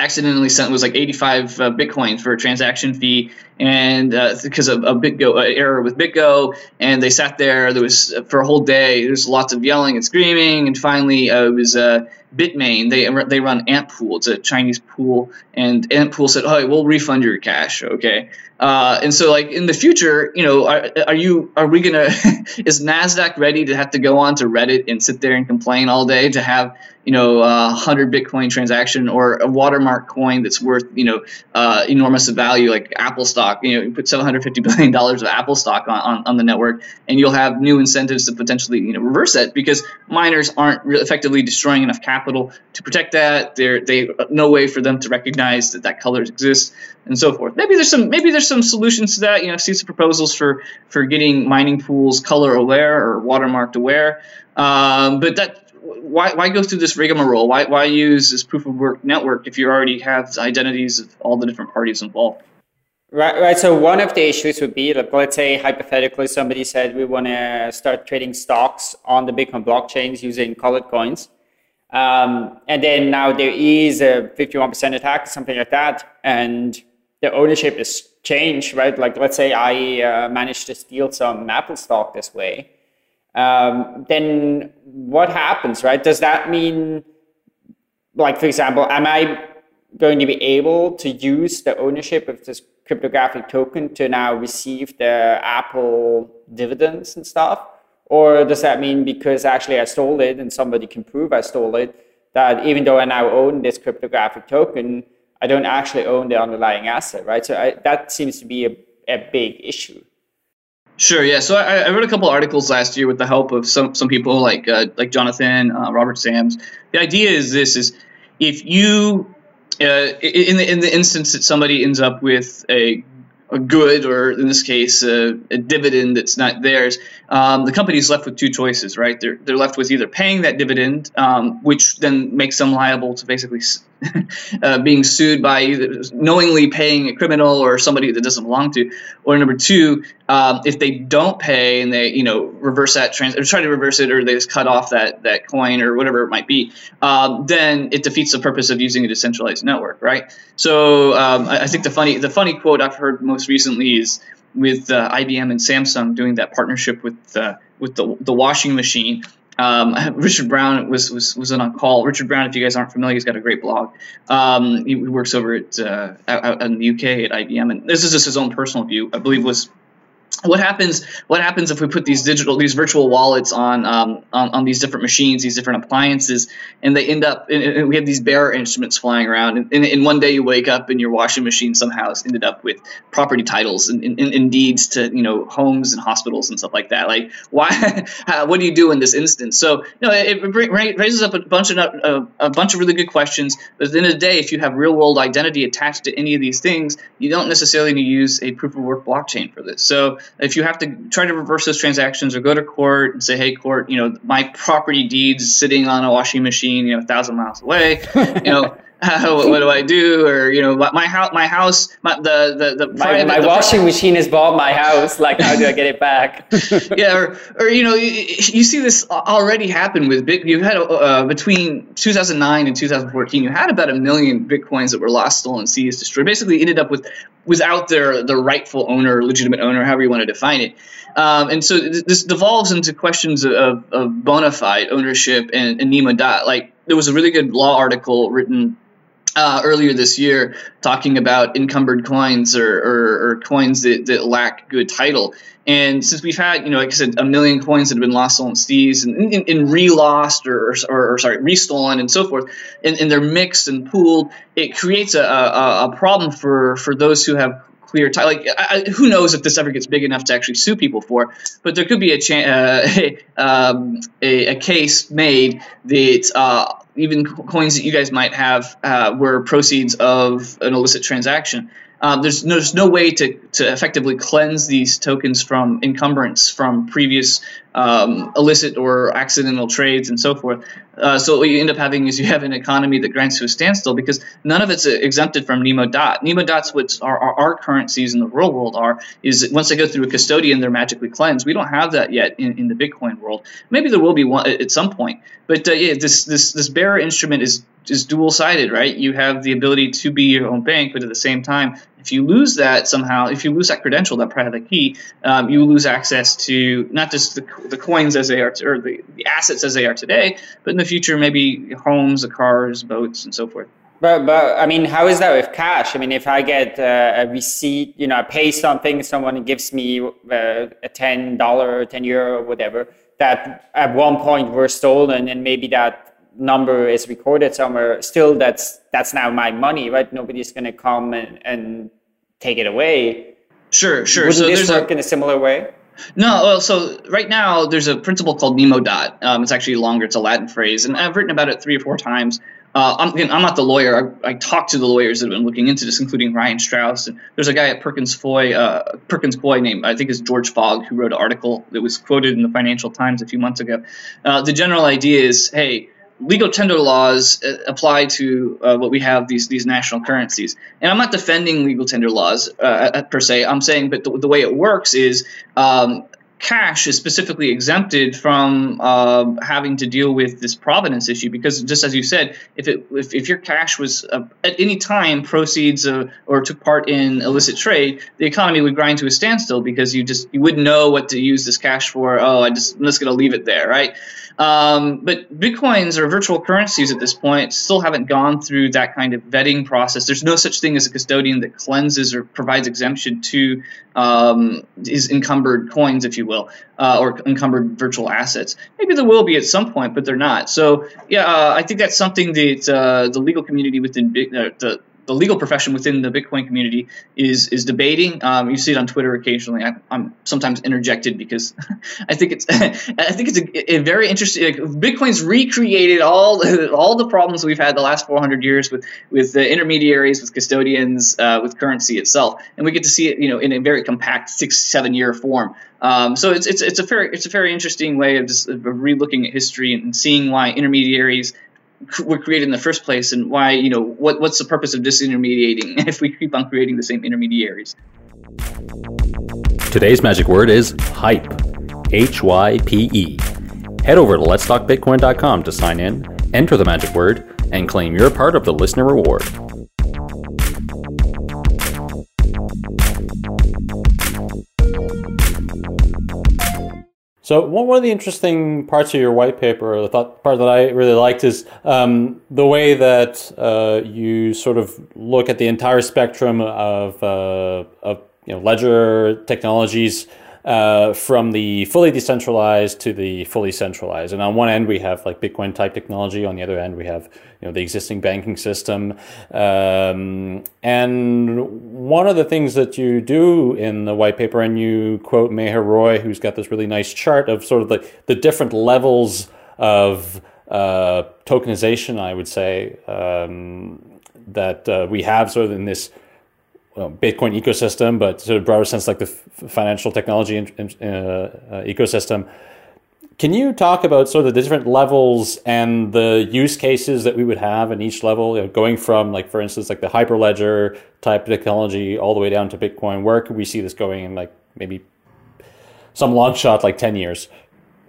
[SPEAKER 3] accidentally sent was like 85 uh, Bitcoin for a transaction fee, and uh, because of a BitGo error with BitGo, and they sat there. There was uh, for a whole day. There was lots of yelling and screaming, and finally uh, it was uh, Bitmain. They they run Antpool. It's a Chinese pool, and Antpool said, "Oh, we'll refund your cash." Okay, uh, and so like in the future, you know, are, are you are we gonna is Nasdaq ready to have to go on to Reddit and sit there and complain all day to have you know, a hundred Bitcoin transaction or a watermark coin that's worth, you know, uh, enormous value like Apple stock. You know, you put seven hundred fifty billion dollars of Apple stock on, on, on, the network, and you'll have new incentives to potentially, you know, reverse that because miners aren't effectively destroying enough capital to protect that. There, they no way for them to recognize that that color exists and so forth. Maybe there's some maybe there's some solutions to that. You know, see some proposals for for getting mining pools color aware or watermarked aware. Um, but that why, why go through this rigmarole? Why, why use this proof of work network if you already have identities of all the different parties involved?
[SPEAKER 2] Right, right. So one of the issues would be, like, let's say hypothetically somebody said we want to start trading stocks on the Bitcoin blockchains using colored coins. Um, and then now there is a 51% attack, something like that, and the ownership is changed, right? Like, let's say I uh, managed to steal some Apple stock this way um, then what happens, right? Does that mean, like, for example, am I going to be able to use the ownership of this cryptographic token to now receive the Apple dividends and stuff? Or does that mean because actually I stole it and somebody can prove I stole it, that even though I now own this cryptographic token, I don't actually own the underlying asset, right? So I, that seems to be a, a big issue.
[SPEAKER 3] Sure. Yeah. So I, I, wrote a couple articles last year with the help of some some people like uh, like Jonathan, uh, Robert Sams. The idea is this: is if you uh, in the in the instance that somebody ends up with a a good, or in this case, a, a dividend that's not theirs, um, the company is left with two choices, right? They're, they're left with either paying that dividend, um, which then makes them liable to basically uh, being sued by either knowingly paying a criminal or somebody that doesn't belong to, or number two, um, if they don't pay and they you know reverse that trans or try to reverse it or they just cut off that that coin or whatever it might be, um, then it defeats the purpose of using a decentralized network, right? So um, I, I, think the funny the funny quote I've heard most recently is with uh, IBM and Samsung doing that partnership with uh, with the, the washing machine um, Richard Brown was, was was on a call. Richard Brown, if you guys aren't familiar, he's got a great blog. Um, he, works over at uh, out, out, in the UK at IBM, and this is just his own personal view. I believe was what happens what happens if we put these digital these virtual wallets on um, on, on, these different machines these different appliances and they end up we have these bearer instruments flying around and, and, and, one day you wake up and your washing machine somehow has ended up with property titles and, and, and deeds to you know homes and hospitals and stuff like that. Like why what do you do in this instance? So you know it, it raises up a bunch of uh, a bunch of really good questions but at the end of the day if you have real world identity attached to any of these things you don't necessarily need to use a proof of work blockchain for this. So if you have to try to reverse those transactions or go to court and say, hey, court, you know, my property deed's sitting on a washing machine, you know, a thousand miles away, you know, what, what, do I do? Or you know, my house, my house, my, the the the
[SPEAKER 2] my, my the washing machine has bought my house. Like, how do I get it back?
[SPEAKER 3] yeah, or, or you know, you, you, see this already happen with bit. You had uh, between 2009 and 2014, you had about a million bitcoins that were lost, stolen, seized, destroyed. Basically, ended up with without their the rightful owner, legitimate owner, however you want to define it. Um, and so this devolves into questions of, of bona fide ownership and, and nemo dat. Like there was a really good law article written uh, earlier this year talking about encumbered coins or, or, or, coins that, that lack good title. And since we've had, you know, like I said, a million coins that have been lost, stolen, seized, and, and, and re-lost or, or, or, sorry, restolen and so forth, and, and they're mixed and pooled, it creates a, a, a problem for, for those who have clear title. Like, I, who knows if this ever gets big enough to actually sue people for? But there could be a, cha- uh, a, um, a, a, case made that uh, even coins that you guys might have uh, were proceeds of an illicit transaction. Um, there's, no, there's no way to, to effectively cleanse these tokens from encumbrance from previous um, illicit or accidental trades and so forth. Uh, so what you end up having is you have an economy that grinds to a standstill because none of it's exempted from Nemo Dat. Nemo Dats, our, our, our, currencies in the real world are, is once they go through a custodian, they're magically cleansed. We don't have that yet in, in the Bitcoin world. Maybe there will be one at some point. But uh, yeah, this this this bearer instrument is is dual sided, right? You have the ability to be your own bank, but at the same time, if you lose that somehow, if you lose that credential, that private key, um, you lose access to not just the, the coins as they are, t- or the, the assets as they are today, but in the future, maybe homes, cars, boats, and so forth.
[SPEAKER 2] But, but I mean, how is that with cash? I mean, if I get uh, a receipt, you know, I pay something, someone gives me uh, a ten dollar, ten euro, whatever, that at one point were stolen, and maybe that number is recorded somewhere. Still, that's that's now my money, right? Nobody's going to come and, and take it away.
[SPEAKER 3] Sure, sure.
[SPEAKER 2] Wouldn't so this work a, in a similar way?
[SPEAKER 3] No, well, so right now there's a principle called nemo dat. Um, it's actually longer; it's a Latin phrase, and I've written about it three or four times. Uh, I'm, again, I'm not the lawyer. I, I talked to the lawyers that have been looking into this, including Ryan Straus. And there's a guy at Perkins Foy, uh, Perkins Coie named I think is George Fogg, who wrote an article that was quoted in the Financial Times a few months ago. Uh, the general idea is, hey, legal tender laws uh, apply to uh, what we have these these national currencies. And I'm not defending legal tender laws uh, per se. I'm saying, but the, the way it works is um, cash is specifically exempted from uh, having to deal with this provenance issue because just as you said if it if, if your cash was uh, at any time proceeds uh, or took part in illicit trade the economy would grind to a standstill because you just you wouldn't know what to use this cash for. Oh i just i'm just going to leave it there right? Um, but bitcoins or virtual currencies at this point still haven't gone through that kind of vetting process. There's no such thing as a custodian that cleanses or provides exemption to um, these encumbered coins if you will, uh, or encumbered virtual assets. Maybe there will be at some point, but they're not. So yeah, uh, I think that's something that uh, the legal community within uh, the the legal profession within the Bitcoin community is is debating. Um, you see it on Twitter occasionally. I, am sometimes interjected because I think it's I think it's a, a very interesting. Like, Bitcoin's recreated all all the problems we've had the last 400 years with with the intermediaries, with custodians, uh, with currency itself, and we get to see it, you know, in a very compact six seven year form. Um, so it's, it's it's a very it's a very interesting way of just of relooking at history and seeing why intermediaries were created in the first place and why you know what what's the purpose of disintermediating if we keep on creating the same intermediaries?
[SPEAKER 1] Today's magic word is hype. H-y-p-e head over to letstalkbitcoin.com to sign in enter the magic word and claim your part of the listener reward So one of the interesting parts of your white paper, or the thought, part that I really liked, is um, the way that uh, you sort of look at the entire spectrum of uh, of you know, ledger technologies uh, from the fully decentralized to the fully centralized. And on one end, we have like Bitcoin type technology. On the other end, we have you know the existing banking system. Um, and one of the things that you do in the white paper, and you quote Meher Roy, who's got this really nice chart of sort of the, the different levels of uh, tokenization, I would say, um, that uh, we have sort of in this well, Bitcoin ecosystem, but sort of broader sense, like the f- financial technology in, in, uh, uh, ecosystem. Can you talk about sort of the different levels and the use cases that we would have in each level, you know, going from like, for instance, like the Hyperledger type technology all the way down to Bitcoin? Where could we see this going in like maybe some long shot, like 10 years?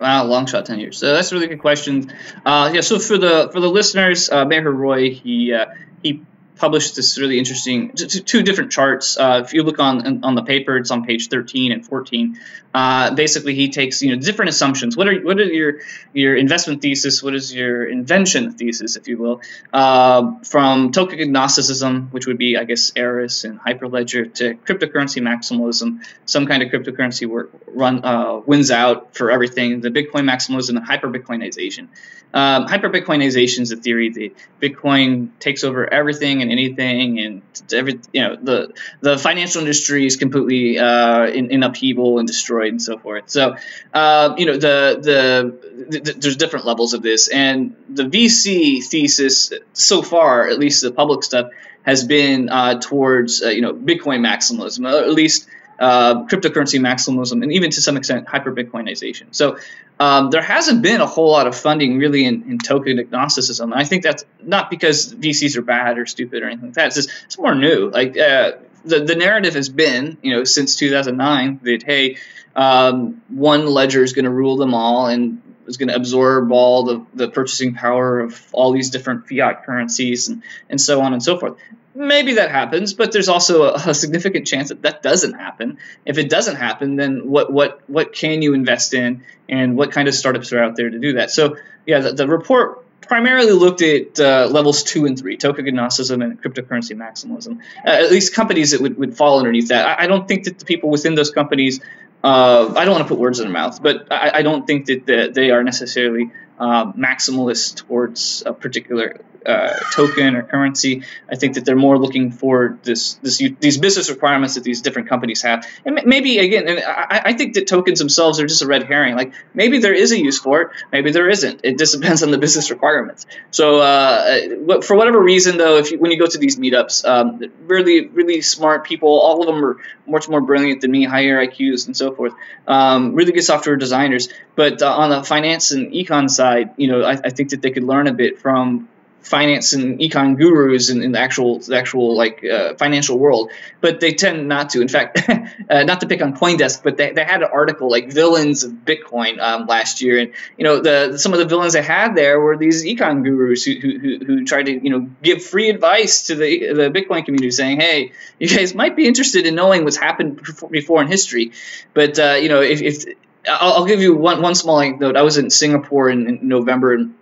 [SPEAKER 3] Wow, long shot, ten years. So that's a really good question. Uh, yeah, so for the for the listeners, uh, Roy, he uh, he published this really interesting two different charts. Uh, if you look on on the paper, it's on page 13 and 14. Uh, basically, he takes you know different assumptions. What are what are your your investment thesis? What is your invention thesis, if you will, uh, from token agnosticism, which would be I guess Eris and Hyperledger, to cryptocurrency maximalism. Some kind of cryptocurrency work, run uh, wins out for everything. The Bitcoin maximalism and hyper Bitcoinization. Um, hyper Bitcoinization is a theory that Bitcoin takes over everything and anything, and every you know the the financial industry is completely uh, in, in, upheaval and destroyed and so forth. So uh, you know the, the, the there's different levels of this, and the VC thesis so far, at least the public stuff, has been uh, towards uh, you know Bitcoin maximalism, at least uh, cryptocurrency maximalism, and even to some extent hyper Bitcoinization. So um, there hasn't been a whole lot of funding really in, in token agnosticism. I think that's not because VCs are bad or stupid or anything like that. It's just it's more new. Like uh, the the narrative has been, you know, since 2009 that hey, um, one ledger is going to rule them all and is going to absorb all the, the purchasing power of all these different fiat currencies and, and so on and so forth maybe that happens, but there's also a, a, significant chance that that doesn't happen. If it doesn't happen, then what what what can you invest in, and what kind of startups are out there to do that? So yeah, the, the report primarily looked at uh, levels two and three, token and cryptocurrency maximalism. Uh, at least companies that would, would fall underneath that. I, I, don't think that the people within those companies. Uh, I don't want to put words in their mouth, but I, I don't think that the, they are necessarily uh, maximalist towards a particular uh, token or currency. I think that they're more looking for this, this these business requirements that these different companies have. And maybe again, I, I, think that tokens themselves are just a red herring. Like maybe there is a use for it, maybe there isn't. It just depends on the business requirements. So uh, for whatever reason, though, if you, when you go to these meetups, um, really really smart people, all of them are much more brilliant than me, higher IQs and so forth. Um, really good software designers. But uh, on the finance and econ side, you know, I, I think that they could learn a bit from finance and econ gurus in, in the actual the actual like uh, financial world, but they tend not to. In fact, uh, not to pick on CoinDesk, but they, they had an article like villains of Bitcoin um, last year, and you know the some of the villains they had there were these econ gurus who, who, who tried to you know give free advice to the the Bitcoin community, saying, hey, you guys might be interested in knowing what's happened before in history, but uh, you know if, if I'll, I'll, give you one one small anecdote. I was in Singapore in, in November and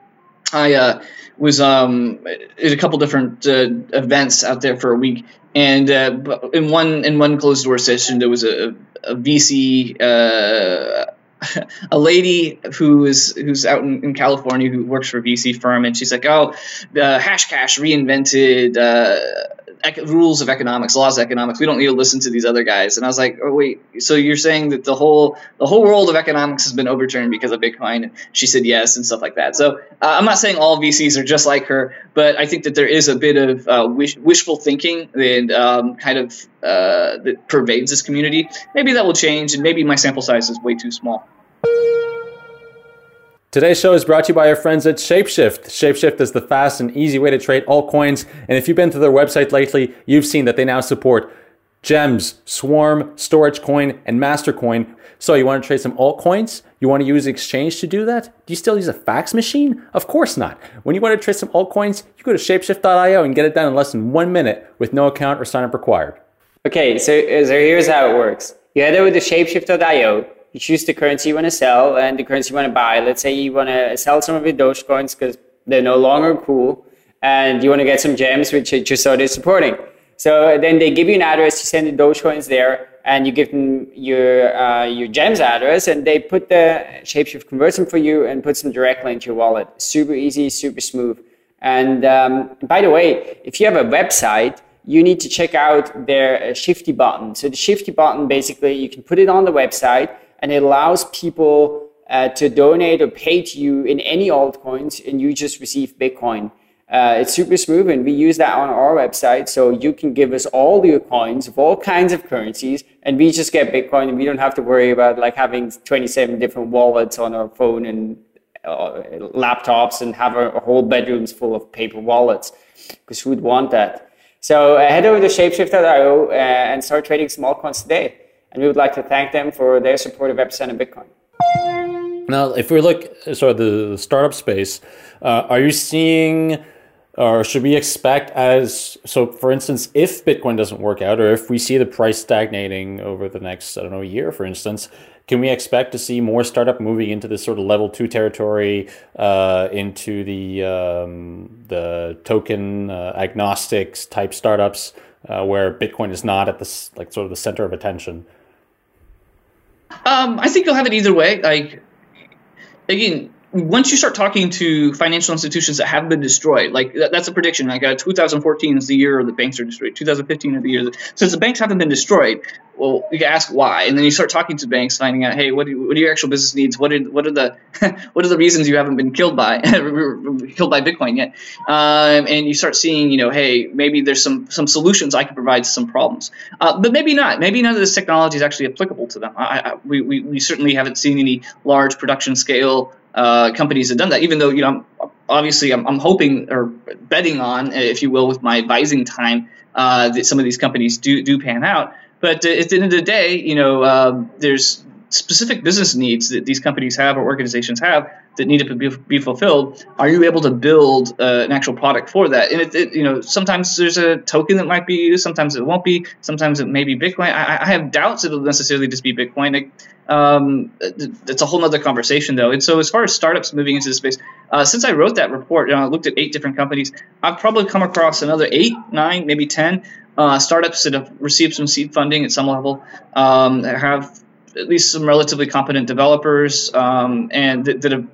[SPEAKER 3] I uh, was um, at a couple different uh, events out there for a week, and uh, in one in one closed door session, there was a, a VC, uh, a lady who is who's out in, in, California who works for a VC firm, and she's like, "Oh, the Hashcash reinvented." Rules of economics, laws of economics. We don't need to listen to these other guys. And I was like, oh wait, so you're saying that the whole the whole world of economics has been overturned because of Bitcoin? And she said yes and stuff like that. So uh, I'm not saying all VCs are just like her, but I think that there is a bit of uh, wish, wishful thinking and um, kind of uh, that pervades this community. Maybe that will change, and maybe my sample size is way too small.
[SPEAKER 1] Today's show is brought to you by our friends at Shapeshift. Shapeshift is the fast and easy way to trade altcoins. And if you've been to their website lately, you've seen that they now support Gems, Swarm, Storjcoin, and Mastercoin. So you want to trade some altcoins? You want to use exchange to do that? Do you still use a fax machine? Of course not. When you want to trade some altcoins, you go to shapeshift.io and get it done in less than one minute with no account or sign up required.
[SPEAKER 2] Okay, so, so here's how it works. You head over to shapeshift.io you choose the currency you want to sell and the currency you want to buy. Let's say you want to sell some of your Dogecoins because they're no longer cool and you want to get some gems which you started supporting. So then they give you an address, you send the Dogecoins there, and you give them your uh, your gems address, and they put the Shapeshift converts them for you and puts them directly into your wallet. Super easy, super smooth. And um, by the way, if you have a website, you need to check out their uh, Shifty button. So the Shifty button, basically, you can put it on the website, and it allows people uh, to donate or pay to you in any altcoins, and you just receive Bitcoin. Uh, it's super smooth, and we use that on our website. So you can give us all your coins of all kinds of currencies, and we just get Bitcoin, and we don't have to worry about like having 27 different wallets on our phone and uh, laptops and have our, a, whole bedrooms full of paper wallets, because who'd want that? So uh, head over to shapeshift.io uh, and start trading small coins today. And we would like to thank them for their support of Epicenter Bitcoin.
[SPEAKER 1] Now, if we look sort of the startup space, uh, are you seeing or should we expect as so for instance if bitcoin doesn't work out or if we see the price stagnating over the next i don't know year for instance can we expect to see more startup moving into this sort of level two territory uh, into the um, the token uh, agnostics type startups uh, where bitcoin is not at the like sort of the center of attention
[SPEAKER 3] um, i think you'll have it either way like again once you start talking to financial institutions that have been destroyed, like that, that's a prediction. Like uh, 2014 is the year the banks are destroyed. 2015 is the year that, since the banks haven't been destroyed. Well, you ask why, and then you start talking to banks, finding out, hey, what, do, what are your actual business needs? What are what are the what are the reasons you haven't been killed by killed by Bitcoin yet? Um, and you start seeing, you know, hey, maybe there's some some solutions I can provide to some problems, uh, but maybe not. Maybe none of this technology is actually applicable to them. I, I, we, we, we certainly haven't seen any large production scale uh, companies have done that. Even though you know, obviously, I'm, I'm, hoping or betting on, if you will, with my advising time, uh, that some of these companies do do pan out. But uh, at the end of the day, you know, uh, there's specific business needs that these companies have or organizations have that need to be, fulfilled are you able to build uh, an actual product for that? And it, it, you know sometimes there's a token that might be used sometimes it won't be sometimes it may be bitcoin. I, I have doubts it'll necessarily just be bitcoin. Um, it's a whole other conversation though. And so as far as startups moving into the space uh, since i wrote that report you know, i looked at eight different companies i've probably come across another eight nine maybe ten uh, startups that have received some seed funding at some level um, have at least some relatively competent developers um, and that, have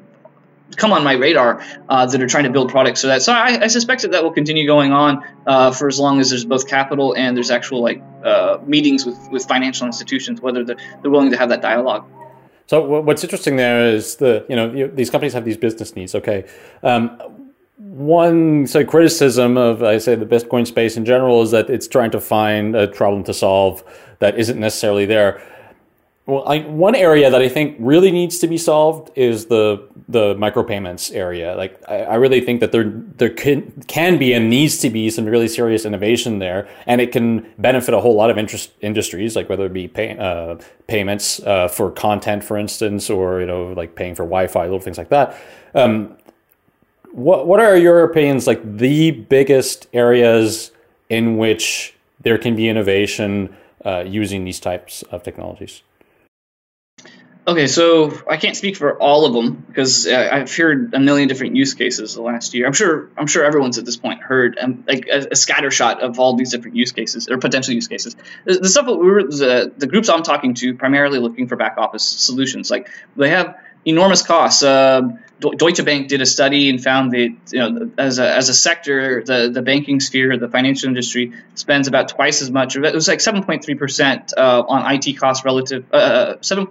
[SPEAKER 3] come on my radar uh, that are trying to build products so that. So I, I suspect that that will continue going on uh, for as long as there's both capital and there's actual like uh, meetings with, with financial institutions whether they're, they're willing to have that dialogue.
[SPEAKER 1] So what's interesting there is the you know these companies have these business needs okay. Um, one say criticism of I say the Bitcoin space in general is that it's trying to find a problem to solve that isn't necessarily there. Well, I, one area that I think really needs to be solved is the the micropayments area. Like, I, I, really think that there there can can be and needs to be some really serious innovation there, and it can benefit a whole lot of interest industries, like whether it be pay, uh, payments uh, for content, for instance, or you know, like paying for Wi-Fi, little things like that. Um, what what are your opinions? Like the biggest areas in which there can be innovation uh, using these types of technologies.
[SPEAKER 3] Okay, so I can't speak for all of them because uh, I've heard a million different use cases the last year. I'm sure I'm sure everyone's at this point heard um, like a, a scatter shot of all these different use cases or potential use cases. The, the stuff were the, the groups I'm talking to primarily looking for back office solutions. Like they have enormous costs. Uh, Deutsche Bank did a study and found that you know as a, as a sector, the, the banking sphere, the financial industry spends about twice as much. It was like 7.3 percent uh, on IT costs relative. Uh, uh 7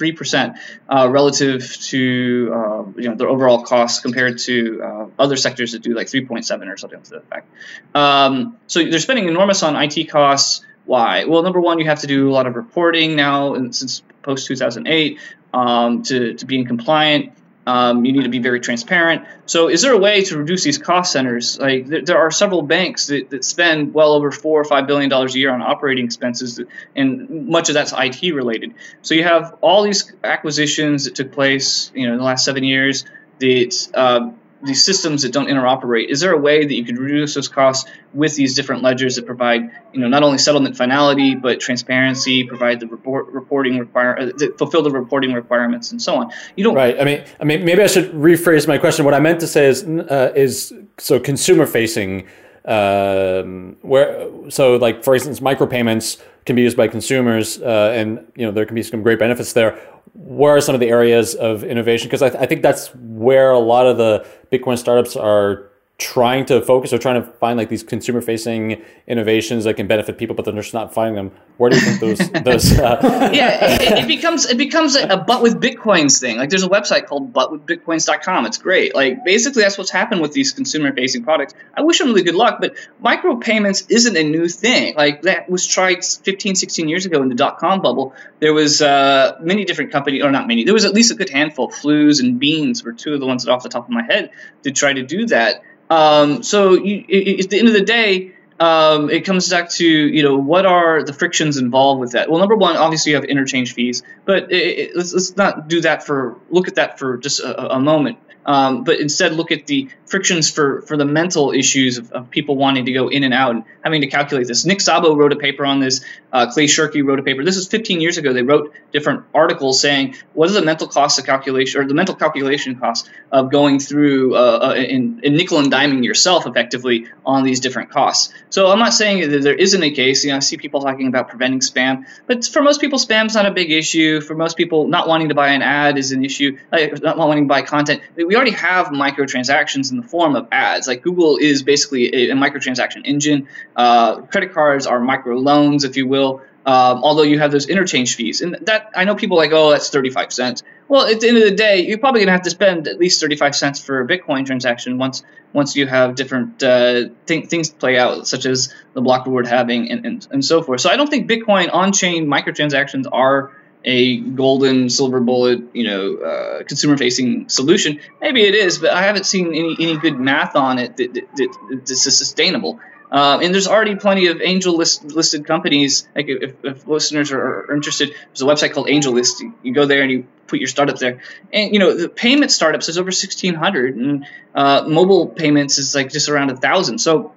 [SPEAKER 3] three percent uh, relative to uh, you know the overall costs compared to uh, other sectors that do like three point seven or something to that effect. Um, so they're spending enormous on IT costs. Why? Well, number one, you have to do a lot of reporting now, since post 2008, um, to to being compliant. Um, you need to be very transparent. So, is there a way to reduce these cost centers? Like, there, there are several banks that, that spend well over four or five billion dollars a year on operating expenses, and much of that's IT related. So, you have all these acquisitions that took place, you know, in the last seven years that uh, these systems that don't interoperate, is there a way that you could reduce those costs with these different ledgers that provide, you know, not only settlement finality but transparency, provide the report, reporting require, uh, fulfill the reporting requirements, and so on?
[SPEAKER 1] You don't. Right. I mean, I mean, maybe I should rephrase my question. What I meant to say is, uh, is so consumer facing um, where so like for instance, micropayments can be used by consumers, uh, and you know there can be some great benefits there. Where are some of the areas of innovation? Because I, th- I think that's where a lot of the Bitcoin startups are trying to focus or trying to find like these consumer facing innovations that can benefit people but they're just not finding them. Where do you think those those
[SPEAKER 3] uh... yeah it, it, becomes it becomes a, a but with bitcoins thing. Like there's a website called butwithbitcoins.com it's great. Like basically that's what's happened with these consumer facing products. I wish them really good luck but micropayments isn't a new thing. Like that was tried 15 16 years ago in the dot-com bubble. There was uh, many different companies or not many there was at least a good handful. Flooz and Beenz were two of the ones that off the top of my head to try to do that um, so you, it, at the end of the day, um, it comes back to you know what are the frictions involved with that. Well, number one, obviously you have interchange fees, but it, it, let's, let's not do that for look at that for just a, a moment um, but instead look at the frictions for, for the mental issues of, of, people wanting to go in and out and having to calculate this. Nick Szabo wrote a paper on this. Uh, Clay Shirky wrote a paper. This is 15 years ago. They wrote different articles saying what is the mental cost of calculation or the mental calculation cost of going through uh, uh, in, in nickel and diming yourself effectively on these different costs. So I'm not saying that there isn't a case. You know, I see people talking about preventing spam, but for most people, spam's not a big issue. For most people, not wanting to buy an ad is an issue. Not wanting to buy content. We already have microtransactions in the form of ads. Like Google is basically a, a microtransaction engine. Uh, credit cards are micro loans, if you will. Um, although you have those interchange fees, and that I know people like, oh, that's thirty-five cents. Well, at the end of the day, you're probably gonna have to spend at least thirty-five cents for a Bitcoin transaction once once you have different uh, th- things play out, such as the block reward halving and, and, and so forth. So I don't think Bitcoin on-chain microtransactions are a golden silver bullet, you know, uh, consumer facing solution. Maybe it is, but I haven't seen any, any good math on it that, that, that this is sustainable. Uh, and there's already plenty of angel list, listed companies. Like if, if listeners are, are, interested, there's a website called AngelList. You, you, go there and you put your startup there. And you know the payment startups is over 1,600, and uh, mobile payments is like just around a thousand. So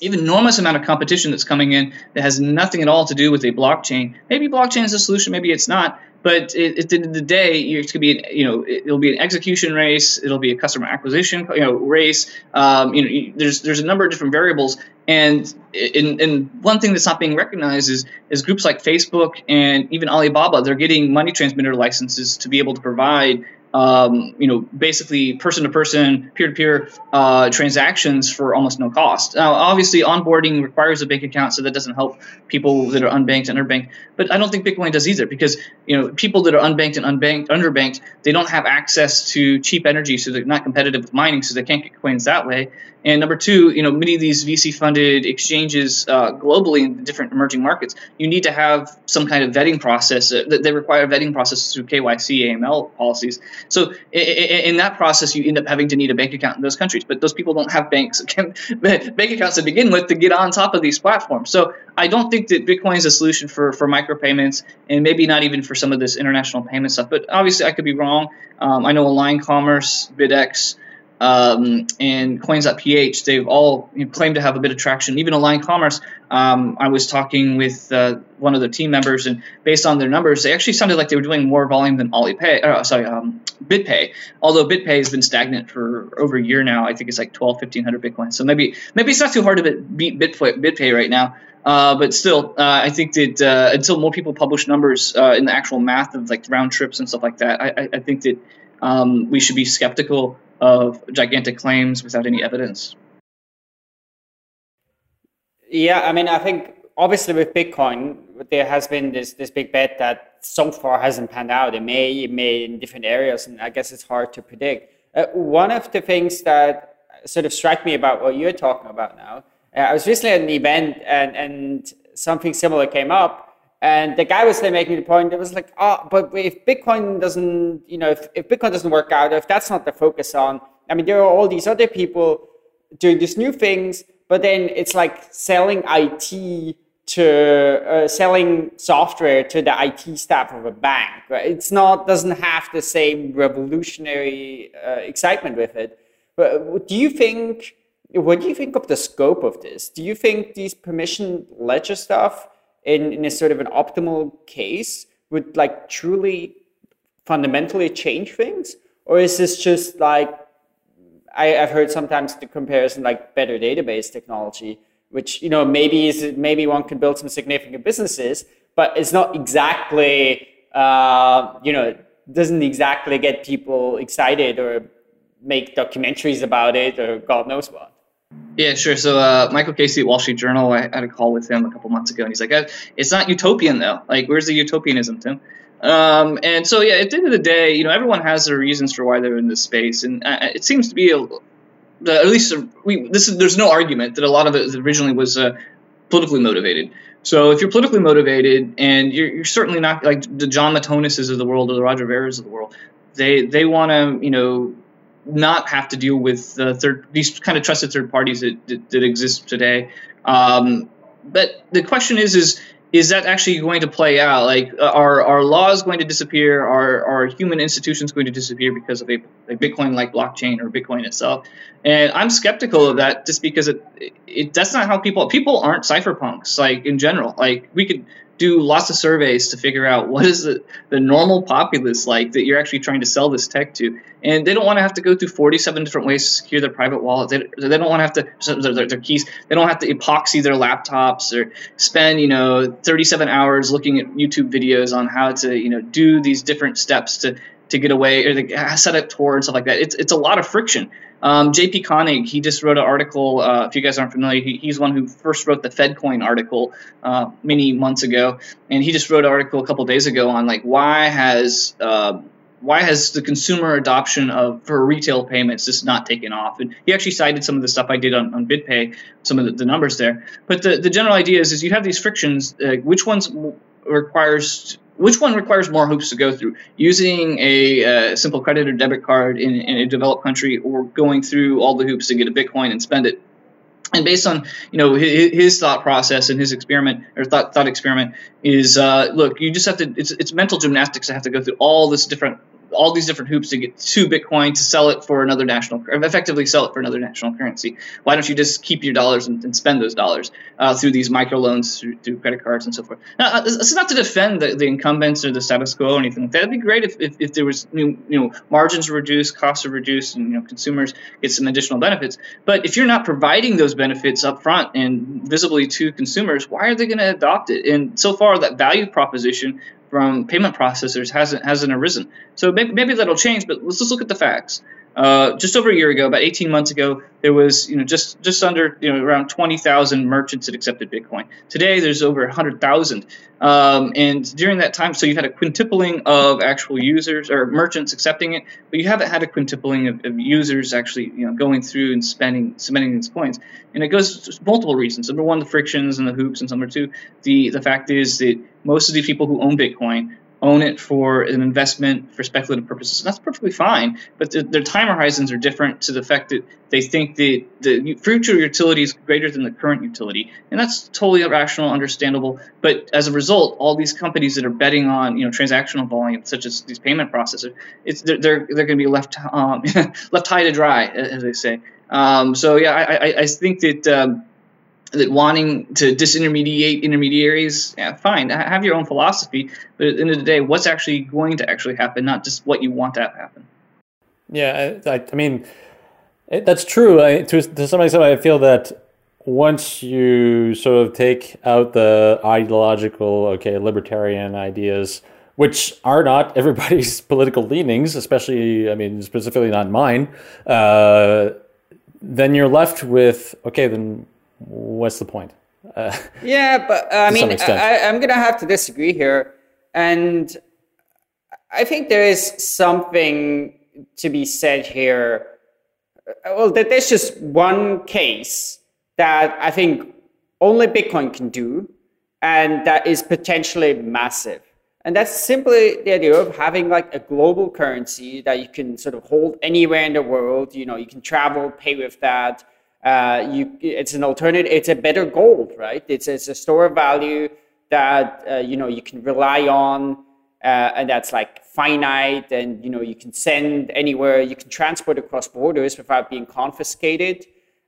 [SPEAKER 3] even enormous amount of competition that's coming in that has nothing at all to do with a blockchain. Maybe blockchain is a solution, maybe it's not. But at the end of the day, it's going to be, an, you know, it'll be an execution race. It'll be a customer acquisition, you know, race. Um, you know, there's there's a number of different variables, and in, in one thing that's not being recognized is is groups like Facebook and even Alibaba. They're getting money transmitter licenses to be able to provide um, you know, basically person to person, peer to peer transactions for almost no cost. Now, obviously, onboarding requires a bank account, so that doesn't help people that are unbanked and underbanked. But I don't think Bitcoin does either, because you know, people that are unbanked and unbanked, underbanked, they don't have access to cheap energy, so they're not competitive with mining, so they can't get coins that way. And number two, you know, many of these VC-funded exchanges uh, globally in different emerging markets, you need to have some kind of vetting process. Uh, they require vetting processes through KYC, AML policies. So in that process, you end up having to need a bank account in those countries. But those people don't have banks, bank accounts to begin with to get on top of these platforms. So I don't think that Bitcoin is a solution for for micropayments, and maybe not even for some of this international payment stuff. But obviously, I could be wrong. Um, I know Align Commerce, BitX um, and coins.ph, they've all claimed to have a bit of traction. Even Align Commerce, um, I was talking with uh, one of the team members, and based on their numbers, they actually sounded like they were doing more volume than Alipay, uh, sorry, um, BitPay. Although BitPay has been stagnant for over a year now, I think it's like 12, 1500 Bitcoin. So maybe maybe it's not too hard to beat BitPay, right now. Uh, but still, uh, I think that uh, until more people publish numbers uh, in the actual math of like round trips and stuff like that, I, I think that um, we should be skeptical of gigantic claims without any evidence.
[SPEAKER 2] Yeah, I mean, I think obviously with Bitcoin, there has been this this big bet that so far hasn't panned out. It may, it may in different areas, and I guess it's hard to predict. Uh, one of the things that sort of struck me about what you're talking about now, uh, I was recently at an event, and and something similar came up, and the guy was there making the point, it was like, oh, but if Bitcoin doesn't, you know, if, if Bitcoin doesn't work out, if that's not the focus on, I mean, there are all these other people doing these new things, but then it's like selling IT to uh, selling software to the IT staff of a bank. Right? It's not doesn't have the same revolutionary uh, excitement with it. But do you think? What do you think of the scope of this? Do you think these permission ledger stuff in, in a sort of an optimal case would like truly fundamentally change things? Or is this just like I, have heard sometimes the comparison like better database technology, which you know maybe is maybe one can build some significant businesses, but it's not exactly uh, you know doesn't exactly get people excited or make documentaries about it or God knows what.
[SPEAKER 3] Yeah, sure. So uh, Michael Casey at Wall Street Journal, I had a call with him a couple months ago, and he's like, "It's not utopian though. Like, where's the utopianism, Tim?" Um, and so, yeah, at the end of the day, you know, everyone has their reasons for why they're in this space, and uh, it seems to be a, at least we, this is, there's no argument that a lot of it originally was uh, politically motivated. So if you're politically motivated, and you're, you're certainly not like the Jon Matonis's of the world or the Roger Vers of the world, they they want to you know not have to deal with third these kind of trusted third parties that, that, that exist today. Um, but the question is is is that actually going to play out? Like, uh, are are laws going to disappear? Are are human institutions going to disappear because of a, a Bitcoin-like blockchain or Bitcoin itself? And I'm skeptical of that, just because it, it that's not how people people aren't cypherpunks. Like in general, like we could do lots of surveys to figure out what is the, the normal populace like that you're actually trying to sell this tech to. And they don't want to have to go through 47 different ways to secure their private wallet. They, they don't want to have to, their, their keys, they don't have to epoxy their laptops or spend, you know, 37 hours looking at YouTube videos on how to, you know, do these different steps to, to get away or to set up Tor and stuff like that. It's, it's a lot of friction. Um, JP Koning, he just wrote an article. Uh, if you guys aren't familiar, he, he's one who first wrote the FedCoin article uh, many months ago, and he just wrote an article a couple days ago on like why has uh, why has the consumer adoption of for retail payments just not taken off? And he actually cited some of the stuff I did on, on BitPay, some of the, the numbers there. But the, the general idea is, is you have these frictions. Uh, which ones requires which one requires more hoops to go through? Using a uh, simple credit or debit card in, in, a developed country, or going through all the hoops to get a Bitcoin and spend it? And based on you know his, his thought process and his experiment or thought thought experiment is uh, look, you just have to it's it's mental gymnastics to have to go through all this different all these different hoops to get to Bitcoin to sell it for another national, effectively sell it for another national currency. Why don't you just keep your dollars and, and spend those dollars uh, through these microloans, through, through credit cards, and so forth? Now, uh, this is not to defend the, the incumbents or the status quo or anything like that. It'd be great if, if, if there was you know margins reduced, costs are reduced, and you know consumers get some additional benefits. But if you're not providing those benefits up front and visibly to consumers, why are they going to adopt it? And so far, that value proposition from payment processors hasn't hasn't arisen. So maybe, maybe that'll change, but let's just look at the facts. Uh, just over a year ago, about 18 months ago, there was you know just just under you know around 20,000 merchants that accepted Bitcoin. Today, there's over 100,000, um, and during that time, so you've had a quintupling of actual users or merchants accepting it, but you haven't had a quintupling of, of users actually you know going through and spending spending these coins. And it goes multiple reasons. Number one, the frictions and the hoops, and number two, the the fact is that most of the people who own Bitcoin own it for an investment for speculative purposes. And that's perfectly fine, but the, their time horizons are different to the fact that they think that the future utility is greater than the current utility, and that's totally irrational, understandable. But as a result, all these companies that are betting on you know transactional volume, such as these payment processors, it's they're they're, they're going to be left um, left high to dry, as they say. Um, so yeah, I, I, I think that. Um, that wanting to disintermediate intermediaries, yeah, fine, have your own philosophy. But at the end of the day, what's actually going to actually happen, not just what you want to happen.
[SPEAKER 1] Yeah, I, I mean, it, that's true. I, to, to some extent, I feel that once you sort of take out the ideological, okay, libertarian ideas, which are not everybody's political leanings, especially, I mean, specifically not mine, uh, then you're left with, okay, then what's the point?
[SPEAKER 2] Uh, yeah, but uh, I mean, I, I'm going to have to disagree here. And I think there is something to be said here. Uh, well, that there's just one case that I think only Bitcoin can do, and that is potentially massive. And that's simply the idea of having like a global currency that you can sort of hold anywhere in the world. You know, you can travel, pay with that uh, you, it's an alternative. It's a better gold, right? It's, it's a store of value that uh, you know you can rely on, uh, and that's like finite, and you know you can send anywhere. You can transport across borders without being confiscated,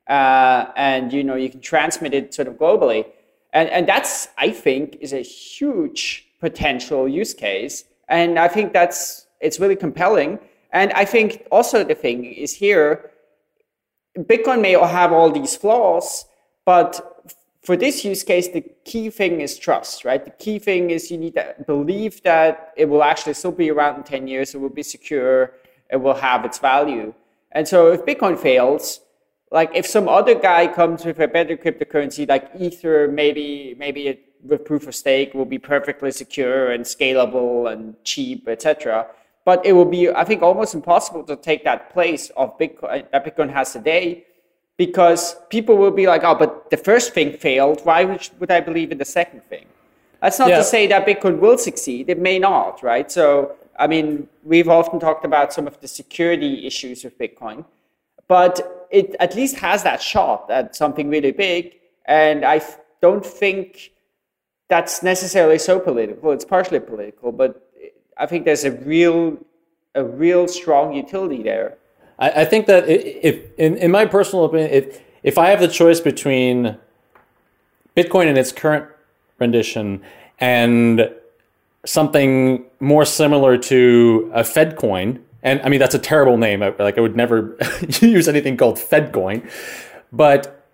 [SPEAKER 2] uh, and you know you can transmit it sort of globally, and and that's I think is a huge potential use case, and I think that's it's really compelling. And I think also the thing is here Bitcoin may have all these flaws, but for this use case, the key thing is trust, right? The key thing is you need to believe that it will actually still be around in 10 years, it will be secure, it will have its value. And so if Bitcoin fails, like if some other guy comes with a better cryptocurrency like Ether, maybe maybe it, with proof of stake will be perfectly secure and scalable and cheap, etc. But it will be, I think, almost impossible to take that place of Bitcoin that Bitcoin has today, because people will be like, "Oh, but the first thing failed. Why would, I believe in the second thing?" That's not yeah. to say that Bitcoin will succeed. It may not, right? So, I mean, we've often talked about some of the security issues with Bitcoin but it at least has that shot at something really big. And I don't think that's necessarily so political. It's partially political, but I think there's a real, a real strong utility there.
[SPEAKER 1] I, I think that if, in, in my personal opinion, if if I have the choice between Bitcoin in its current rendition and something more similar to a Fed coin, and I mean that's a terrible name. like I would never use anything called FedCoin, but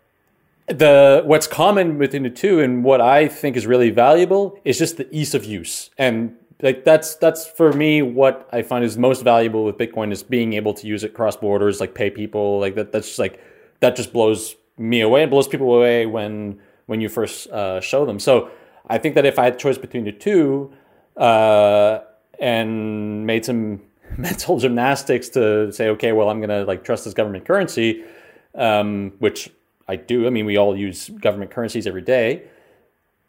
[SPEAKER 1] the what's common between the two and what I think is really valuable is just the ease of use. And like that's that's for me what I find is most valuable with Bitcoin is being able to use it cross borders, like pay people, like that. That's just like that just blows me away and blows people away when when you first uh, show them. So I think that if I had choice between the two uh, and made some mental gymnastics to say, okay, well, I'm to like trust this government currency, um, which I do. I mean, we all use government currencies every day.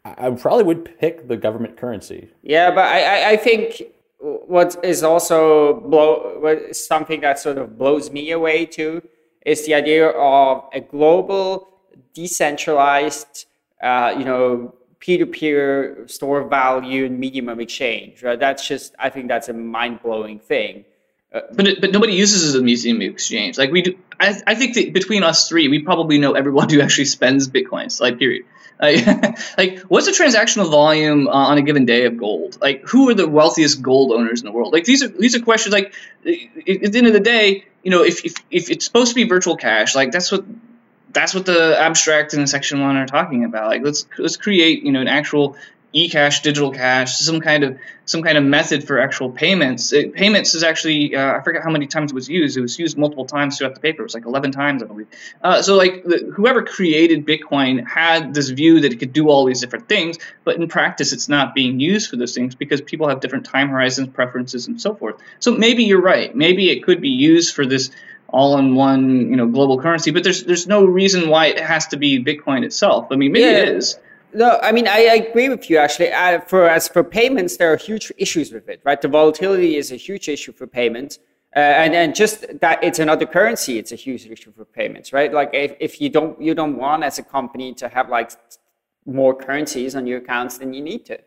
[SPEAKER 1] I probably would pick the government currency.
[SPEAKER 2] Yeah, but I, I think what is also blow what something that sort of blows me away too is the idea of a global, decentralized, uh, you know, peer-to-peer store value and medium of exchange. Right? That's just I think that's a mind-blowing thing.
[SPEAKER 3] Uh, but but nobody uses a medium of exchange. Like we do, I, I think that between us three, we probably know everyone who actually spends bitcoins. Like period. Like, like what's the transactional volume uh, on a given day of gold? Like who are the wealthiest gold owners in the world? Like these are these are questions. Like at the end of the day, you know, if if, if it's supposed to be virtual cash, like that's what that's what the abstract and section one are talking about. Like let's let's create you know an actual e-cash, digital cash, some kind of some kind of method for actual payments. It, payments is actually uh, I forget how many times it was used. It was used multiple times throughout the paper. It was like 11 times, I believe. Uh, so like the, whoever created Bitcoin had this view that it could do all these different things, but in practice, it's not being used for those things because people have different time horizons, preferences, and so forth. So maybe you're right. Maybe it could be used for this all-in-one, you know, global currency. But there's there's no reason why it has to be Bitcoin itself. I mean, maybe yeah. it is.
[SPEAKER 2] No, I mean I, I agree with you actually. Uh, for as for payments, there are huge issues with it, right? The volatility is a huge issue for payments, uh, and and just that it's another currency, it's a huge issue for payments, right? Like if, if you don't you don't want as a company to have like more currencies on your accounts than you need to,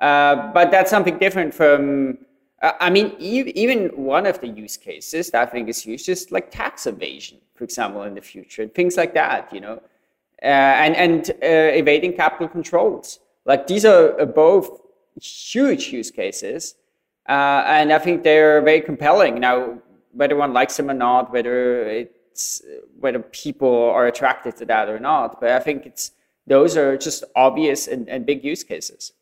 [SPEAKER 2] uh, but that's something different from uh, I mean, even one of the use cases that I think is used is like tax evasion, for example, in the future, and things like that, you know, and and uh, evading capital controls. Like these are both huge use cases, uh, and I think they're very compelling. Now, whether one likes them or not, whether it's whether people are attracted to that or not, but I think it's those are just obvious and, and big use cases.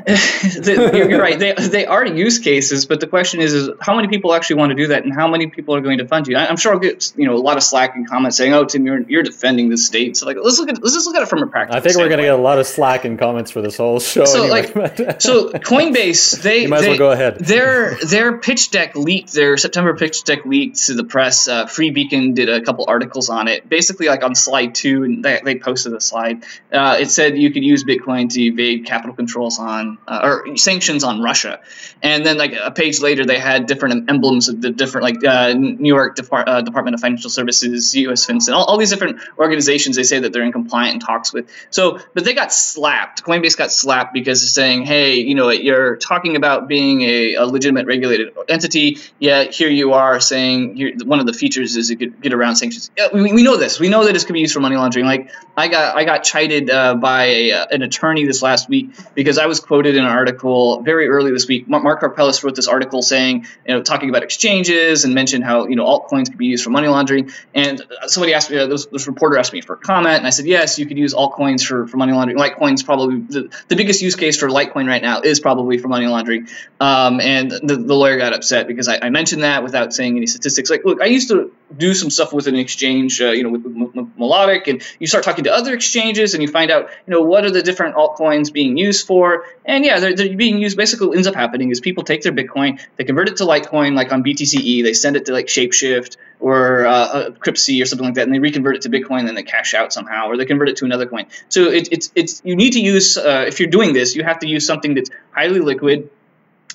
[SPEAKER 3] you're right. They, they are use cases, but the question is, is how many people actually want to do that, and how many people are going to fund you? I'm sure I'll get you know a lot of slack and comments saying, "Oh, Tim, you're you're defending the state." So like, let's look at let's just look at it from a practical.
[SPEAKER 1] I think we're going to get a lot of slack and comments for this whole show.
[SPEAKER 3] So
[SPEAKER 1] anyway.
[SPEAKER 3] like, so Coinbase, they
[SPEAKER 1] you might
[SPEAKER 3] they,
[SPEAKER 1] as well go ahead.
[SPEAKER 3] Their their pitch deck leaked. Their September pitch deck leaked to the press. Uh, Free Beacon did a couple articles on it. Basically, like on slide two, and they, they posted a slide. Uh, it said you could use Bitcoin to evade capital controls on. Uh, or sanctions on Russia. And then like a page later, they had different emblems of the different like uh, New York Depart- uh, Department of Financial Services, U.S. FinCEN, all, all these different organizations. They say that they're in compliant talks with. So, but they got slapped. Coinbase got slapped because they're saying, hey, you know, you're talking about being a, a legitimate regulated entity, yet here you are saying one of the features is you could get around sanctions. Yeah, we, we know this. We know that this could be used for money laundering. Like I got I got chided uh, by a, an attorney this last week because I was quoted in an article very early this week. Mark Karpelès wrote this article saying, you know, talking about exchanges and mentioned how you know altcoins could be used for money laundering. And somebody asked me, uh, this, this, reporter asked me for a comment, and I said, yes, you could use altcoins for, for money laundering. Litecoin's probably the, the biggest use case for Litecoin right now is probably for money laundering. Um, and the, the lawyer got upset because I, I, mentioned that without saying any statistics. Like, look, I used to do some stuff with an exchange, uh, you know, with, with Melodic, and you start talking to other exchanges, and you find out, you know, what are the different altcoins being used for? And yeah, they're, they're being used. Basically, what ends up happening is people take their Bitcoin, they convert it to Litecoin, like on BTCE, they send it to like Shapeshift or uh, Cryptsy or something like that, and they reconvert it to Bitcoin, and then they cash out somehow, or they convert it to another coin. So it, it's it's you need to use uh, if you're doing this, you have to use something that's highly liquid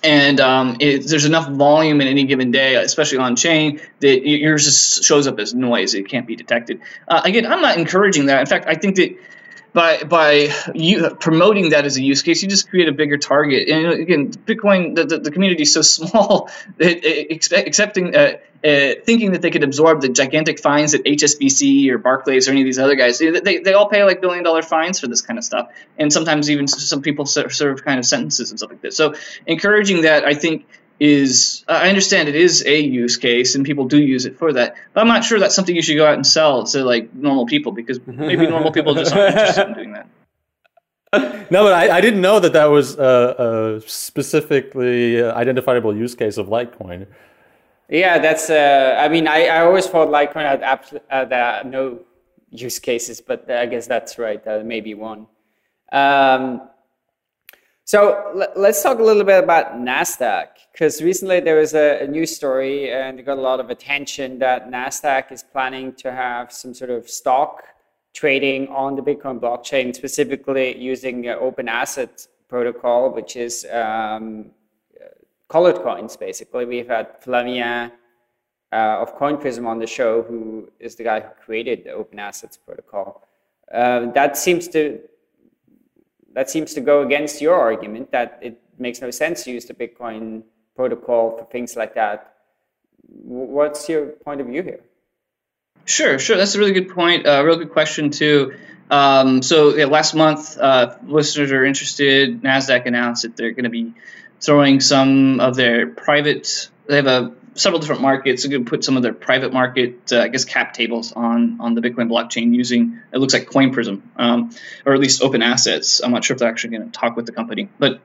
[SPEAKER 3] and um, it, there's enough volume in any given day, especially on chain, that yours just shows up as noise. It can't be detected. Uh, again, I'm not encouraging that. In fact, I think that by by you promoting that as a use case, you just create a bigger target. And again, Bitcoin, the, the, the community is so small that accepting, uh, uh, thinking that they could absorb the gigantic fines that HSBC or Barclays or any of these other guys, they, they all pay like billion dollar fines for this kind of stuff. And sometimes even some people serve kind of sentences and stuff like this. So encouraging that, I think, is I understand it is a use case and people do use it for that. But I'm not sure that's something you should go out and sell to like normal people because maybe normal people just aren't interested in doing that.
[SPEAKER 1] No, but I, I didn't know that that was a, a specifically identifiable use case of Litecoin.
[SPEAKER 2] Yeah, that's. Uh, I mean, I, I always thought Litecoin had absolutely uh, no use cases, but I guess that's right. Uh, maybe one. Um, so let's talk a little bit about Nasdaq because recently there was a, a, news story and it got a lot of attention that Nasdaq is planning to have some sort of stock trading on the Bitcoin blockchain, specifically using open asset protocol, which is um, colored coins. Basically, we've had Flavien uh, of CoinPrism on the show, who is the guy who created the open assets protocol. Uh, that seems to that seems to go against your argument that it makes no sense to use the Bitcoin protocol for things like that. What's your point of view here?
[SPEAKER 3] Sure, sure. That's a really good point. A uh, real good question too. Um, so yeah, last month, uh, listeners are interested. Nasdaq announced that they're going to be throwing some of their private. They have a several different markets. They're going to put some of their private market, uh, I guess, cap tables on on the Bitcoin blockchain using it looks like CoinPrism, um, or at least open assets. I'm not sure if they're actually going to talk with the company, but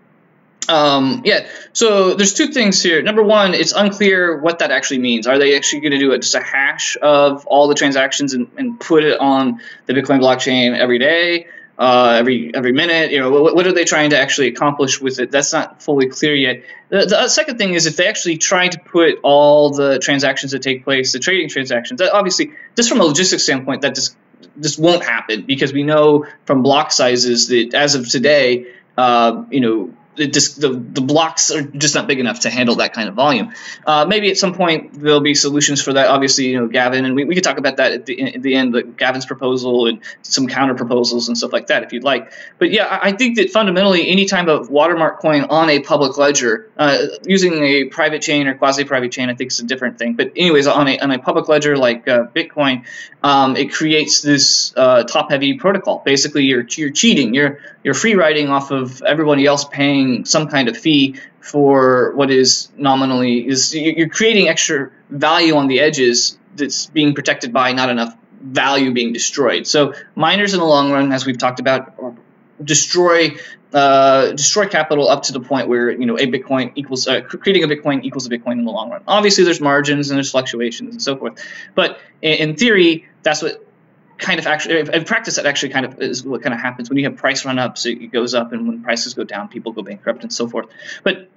[SPEAKER 3] um, yeah, so there's two things here. Number one, it's unclear what that actually means. Are they actually going to do it just a hash of all the transactions and, and put it on the Bitcoin blockchain every day? Uh, every every minute. You know, what, what, are they trying to actually accomplish with it? That's not fully clear yet. The, the, second thing is if they actually try to put all the transactions that take place, the trading transactions, that obviously, just from a logistics standpoint, that just just won't happen because we know from block sizes that as of today, uh, you know, it just the, the blocks are just not big enough to handle that kind of volume. Uh, maybe at some point there'll be solutions for that. Obviously, you know, Gavin, and we, we could talk about that at the, at the end, like Gavin's proposal and some counter proposals and stuff like that if you'd like. But yeah, I, I think that fundamentally, any type of watermark coin on a public ledger, uh, using a private chain or quasi private chain, I think is a different thing. But anyways, on a, on a public ledger like uh, Bitcoin, um, it creates this uh, top heavy protocol. Basically, you're, you're cheating. You're you're free riding off of everybody else paying some kind of fee for what is nominally is you're creating extra value on the edges that's being protected by not enough value being destroyed. So miners in the long run, as we've talked about, destroy uh, destroy capital up to the point where you know a Bitcoin equals uh, creating a Bitcoin equals a Bitcoin in the long run. Obviously, there's margins and there's fluctuations and so forth, but in, in theory, that's what kind of actually in practice that actually kind of is what kind of happens when you have price run ups it goes up and when prices go down people go bankrupt and so forth. But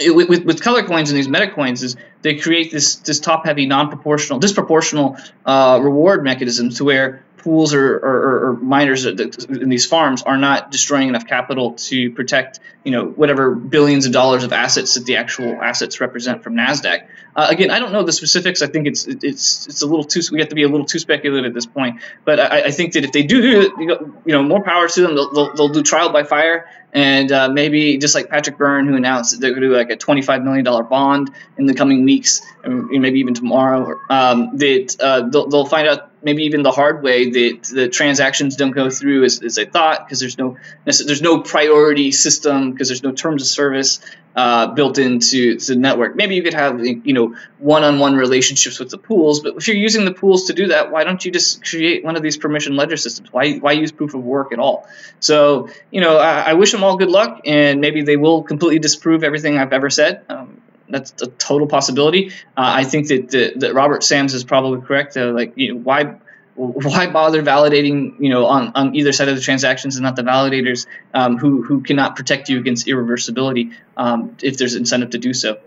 [SPEAKER 3] it, with, with color coins and these meta coins is they create this this top heavy non-proportional disproportional uh, reward mechanism to where pools or, or, or, miners in these farms are not destroying enough capital to protect, you know, whatever billions of dollars of assets that the actual assets represent from Nasdaq. Uh, again, I don't know the specifics. I think it's it's it's a little too. We have to be a little too speculative at this point. But I, I think that if they do do you know, more power to them. They'll, they'll, they'll do trial by fire, and uh, maybe just like Patrick Byrne, who announced that they're going to do like a twenty-five million dollar bond in the coming weeks, and maybe even tomorrow. Um, that uh, they'll, they'll find out maybe even the hard way that the transactions don't go through as, as thought because there's no there's no priority system because there's no terms of service uh, built into the network. Maybe you could have you know one-on-one relationships with the pools, but if you're using the pools to do that, why don't you just create one of these permission ledger systems? Why why use proof of work at all? So you know I, I wish them all good luck, and maybe they will completely disprove everything I've ever said. Um, that's a total possibility. Uh, I think that, that, that Robert Sams is probably correct. Like, you know, why why bother validating, you know, on, on either side of the transactions and not the validators um, who who cannot protect you against irreversibility um, if there's incentive to do so.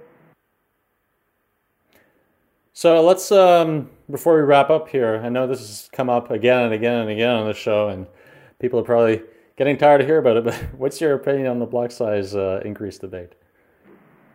[SPEAKER 1] So let's um, before we wrap up here. I know this has come up again and again and again on the show, and people are probably getting tired to hear about it. But what's your opinion on the block size uh, increase debate?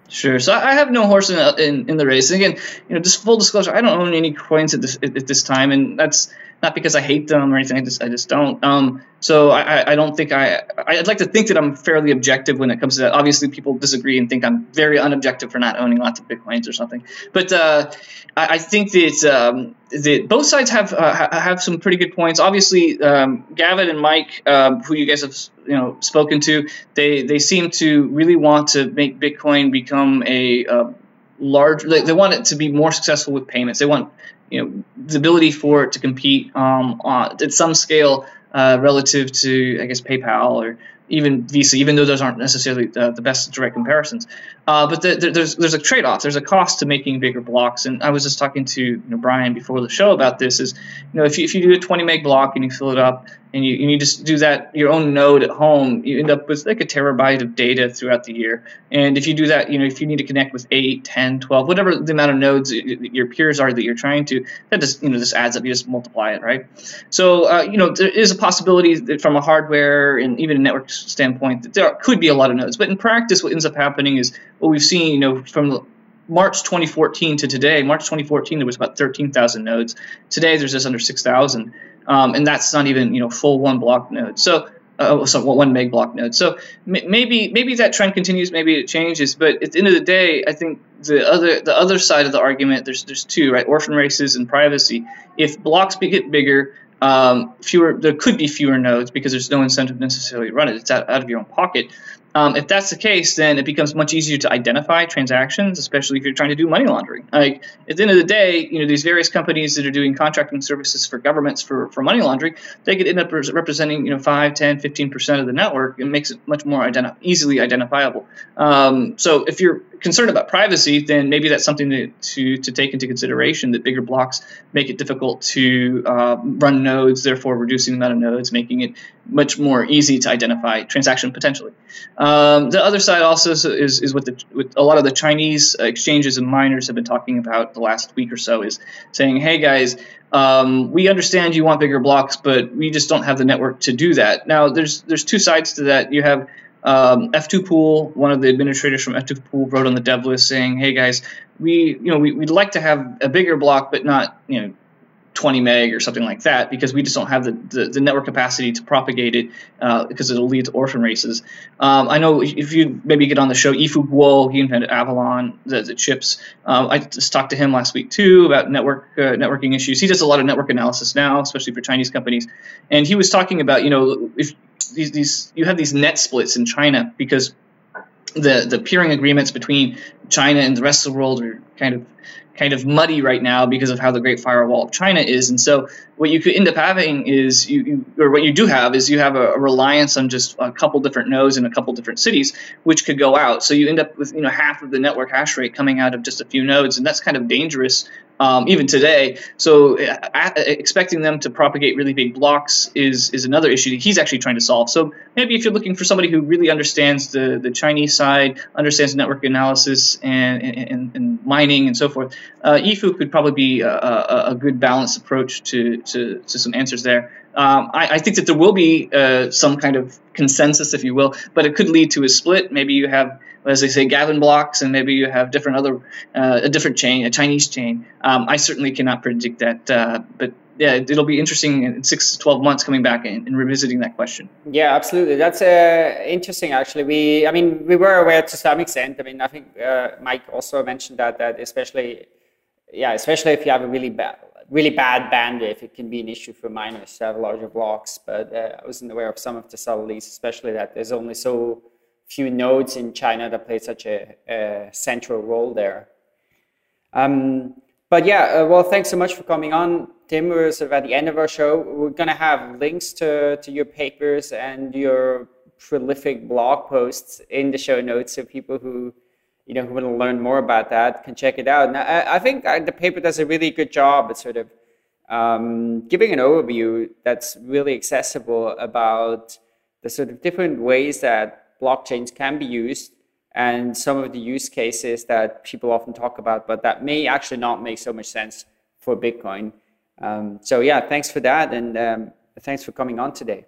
[SPEAKER 3] Sure. So I have no horse in, in, in the race. And again, you know, just full disclosure, I don't own any coins at this at, this time, and that's not because I hate them or anything. I just I just don't. Um, so I, I don't think I I'd like to think that I'm fairly objective when it comes to that. Obviously, people disagree and think I'm very unobjective for not owning lots of bitcoins or something. But uh, I, I, think that um, that both sides have uh, have some pretty good points. Obviously, um, Gavin and Mike, um, who you guys have you know spoken to, they they seem to really want to make Bitcoin become a uh, large. They, they want it to be more successful with payments. They want you know the ability for it to compete um, at some scale uh, relative to I guess PayPal or even Visa, even though those aren't necessarily the, the best direct comparisons. Uh, but the, the, there's there's a trade-off. There's a cost to making bigger blocks. And I was just talking to you know, Brian before the show about this. Is you know if you, if you do a 20 meg block and you fill it up and you, and you just do that your own node at home, you end up with like a terabyte of data throughout the year. And if you do that, you know if you need to connect with 8, 10, 12, whatever the amount of nodes your peers are that you're trying to, that just you know just adds up. You just multiply it, right? So uh, you know there is a possibility that from a hardware and even a network standpoint that there could be a lot of nodes. But in practice, what ends up happening is what we've seen, you know, from March 2014 to today. March 2014, there was about 13,000 nodes. Today, there's just under 6,000, um, and that's not even you know full one block node. So. Uh, so one meg block node. So maybe maybe that trend continues, maybe it changes. But at the end of the day, I think the other the other side of the argument there's there's two right orphan races and privacy. If blocks get bigger, um, fewer there could be fewer nodes because there's no incentive necessarily to run it. It's out, out of your own pocket. Um, if that's the case, then it becomes much easier to identify transactions, especially if you're trying to do money laundering. Like at the end of the day, you know these various companies that are doing contracting services for governments for, for money laundering, they could end up representing you know 5, 10, 15 percent of the network. It makes it much more identi- easily identifiable. Um, so if you're concerned about privacy, then maybe that's something to, to, to take into consideration that bigger blocks make it difficult to uh, run nodes, therefore reducing the amount of nodes, making it much more easy to identify transaction potentially. Um, the other side also is, is, what, the, what a lot of the Chinese exchanges and miners have been talking about the last week or so is saying, hey guys, um, we understand you want bigger blocks, but we just don't have the network to do that. Now, there's there's two sides to that. You have um, F2 Pool, one of the administrators from F2 Pool wrote on the dev list saying, "Hey guys, we you know we, would like to have a bigger block, but not you know 20 meg or something like that because we just don't have the, the, the network capacity to propagate it uh, because it'll lead to orphan races. Um, I know if you maybe get on the show, Yifu Guo, he invented Avalon, the, the chips. Um, I just talked to him last week too about network uh, networking issues. He does a lot of network analysis now, especially for Chinese companies. And he was talking about, you know, if these, these you have these net splits in China because the the peering agreements between China and the rest of the world are kind of kind of muddy right now because of how the Great Firewall of China is. And so what you could end up having is you, you or what you do have is you have a, a, reliance on just a couple different nodes in a couple different cities, which could go out. So you end up with you know half of the network hash rate coming out of just a few nodes, and that's kind of dangerous um, even today. So uh, expecting them to propagate really big blocks is is another issue that he's actually trying to solve. So maybe if you're looking for somebody who really understands the, the Chinese side, understands network analysis and, and, and mining and so forth, uh, Yifu could probably be a, a, a, good balanced approach to, to, to some answers there. Um, I, I, think that there will be uh, some kind of consensus, if you will, but it could lead to a split. Maybe you have as they say, Gavin blocks, and maybe you have different other, uh, a different chain, a Chinese chain. Um, I certainly cannot predict that, uh, but yeah, it'll be interesting in six to 12 months coming back and, and revisiting that question.
[SPEAKER 2] Yeah, absolutely. That's uh, interesting, actually. We, I mean, we were aware to some extent. I mean, I think uh, Mike also mentioned that, that especially, yeah, especially if you have a really bad, really bad bandwidth, it can be an issue for miners to have larger blocks. But uh, I wasn't aware of some of the subtleties, especially that there's only so few nodes in China that play such a, a central role there. Um, but yeah, uh, well, thanks so much for coming on, Tim. We're sort of at the end of our show. We're going to have links to, to your papers and your prolific blog posts in the show notes, so people who you know who want to learn more about that can check it out. And I, I think uh, the paper does a really good job at sort of um, giving an overview that's really accessible about the sort of different ways that blockchains can be used and some of the use cases that people often talk about, but that may actually not make so much sense for Bitcoin. Um, so yeah, thanks for that, and um, thanks for coming on today.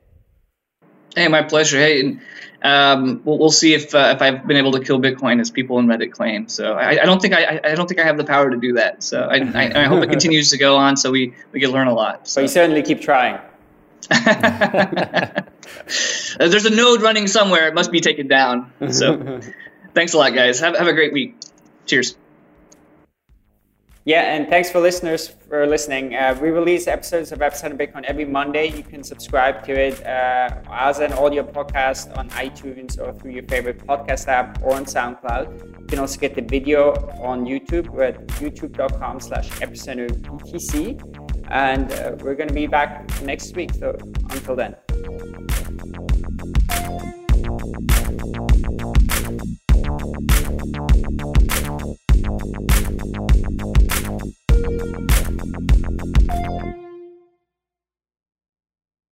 [SPEAKER 3] Hey, my pleasure. Hey, and, um, we'll, we'll see if uh, if I've been able to kill Bitcoin as people in Reddit claim. So I, I don't think I, I don't think I have the power to do that. So I, I, I hope it continues to go on so we we can learn a lot.
[SPEAKER 2] So you certainly keep trying.
[SPEAKER 3] There's a node running somewhere. It must be taken down. So. Thanks a lot, guys. Have, have a great week. Cheers.
[SPEAKER 2] Yeah, and thanks for listeners for listening. Uh, we release episodes of Epicenter Bitcoin every Monday. You can subscribe to it uh, as an audio podcast on iTunes or through your favorite podcast app or on SoundCloud. You can also get the video on YouTube. We're at youtube.com slash epicenter BTC. And uh, we're going to be back next week. So until then. Thank you.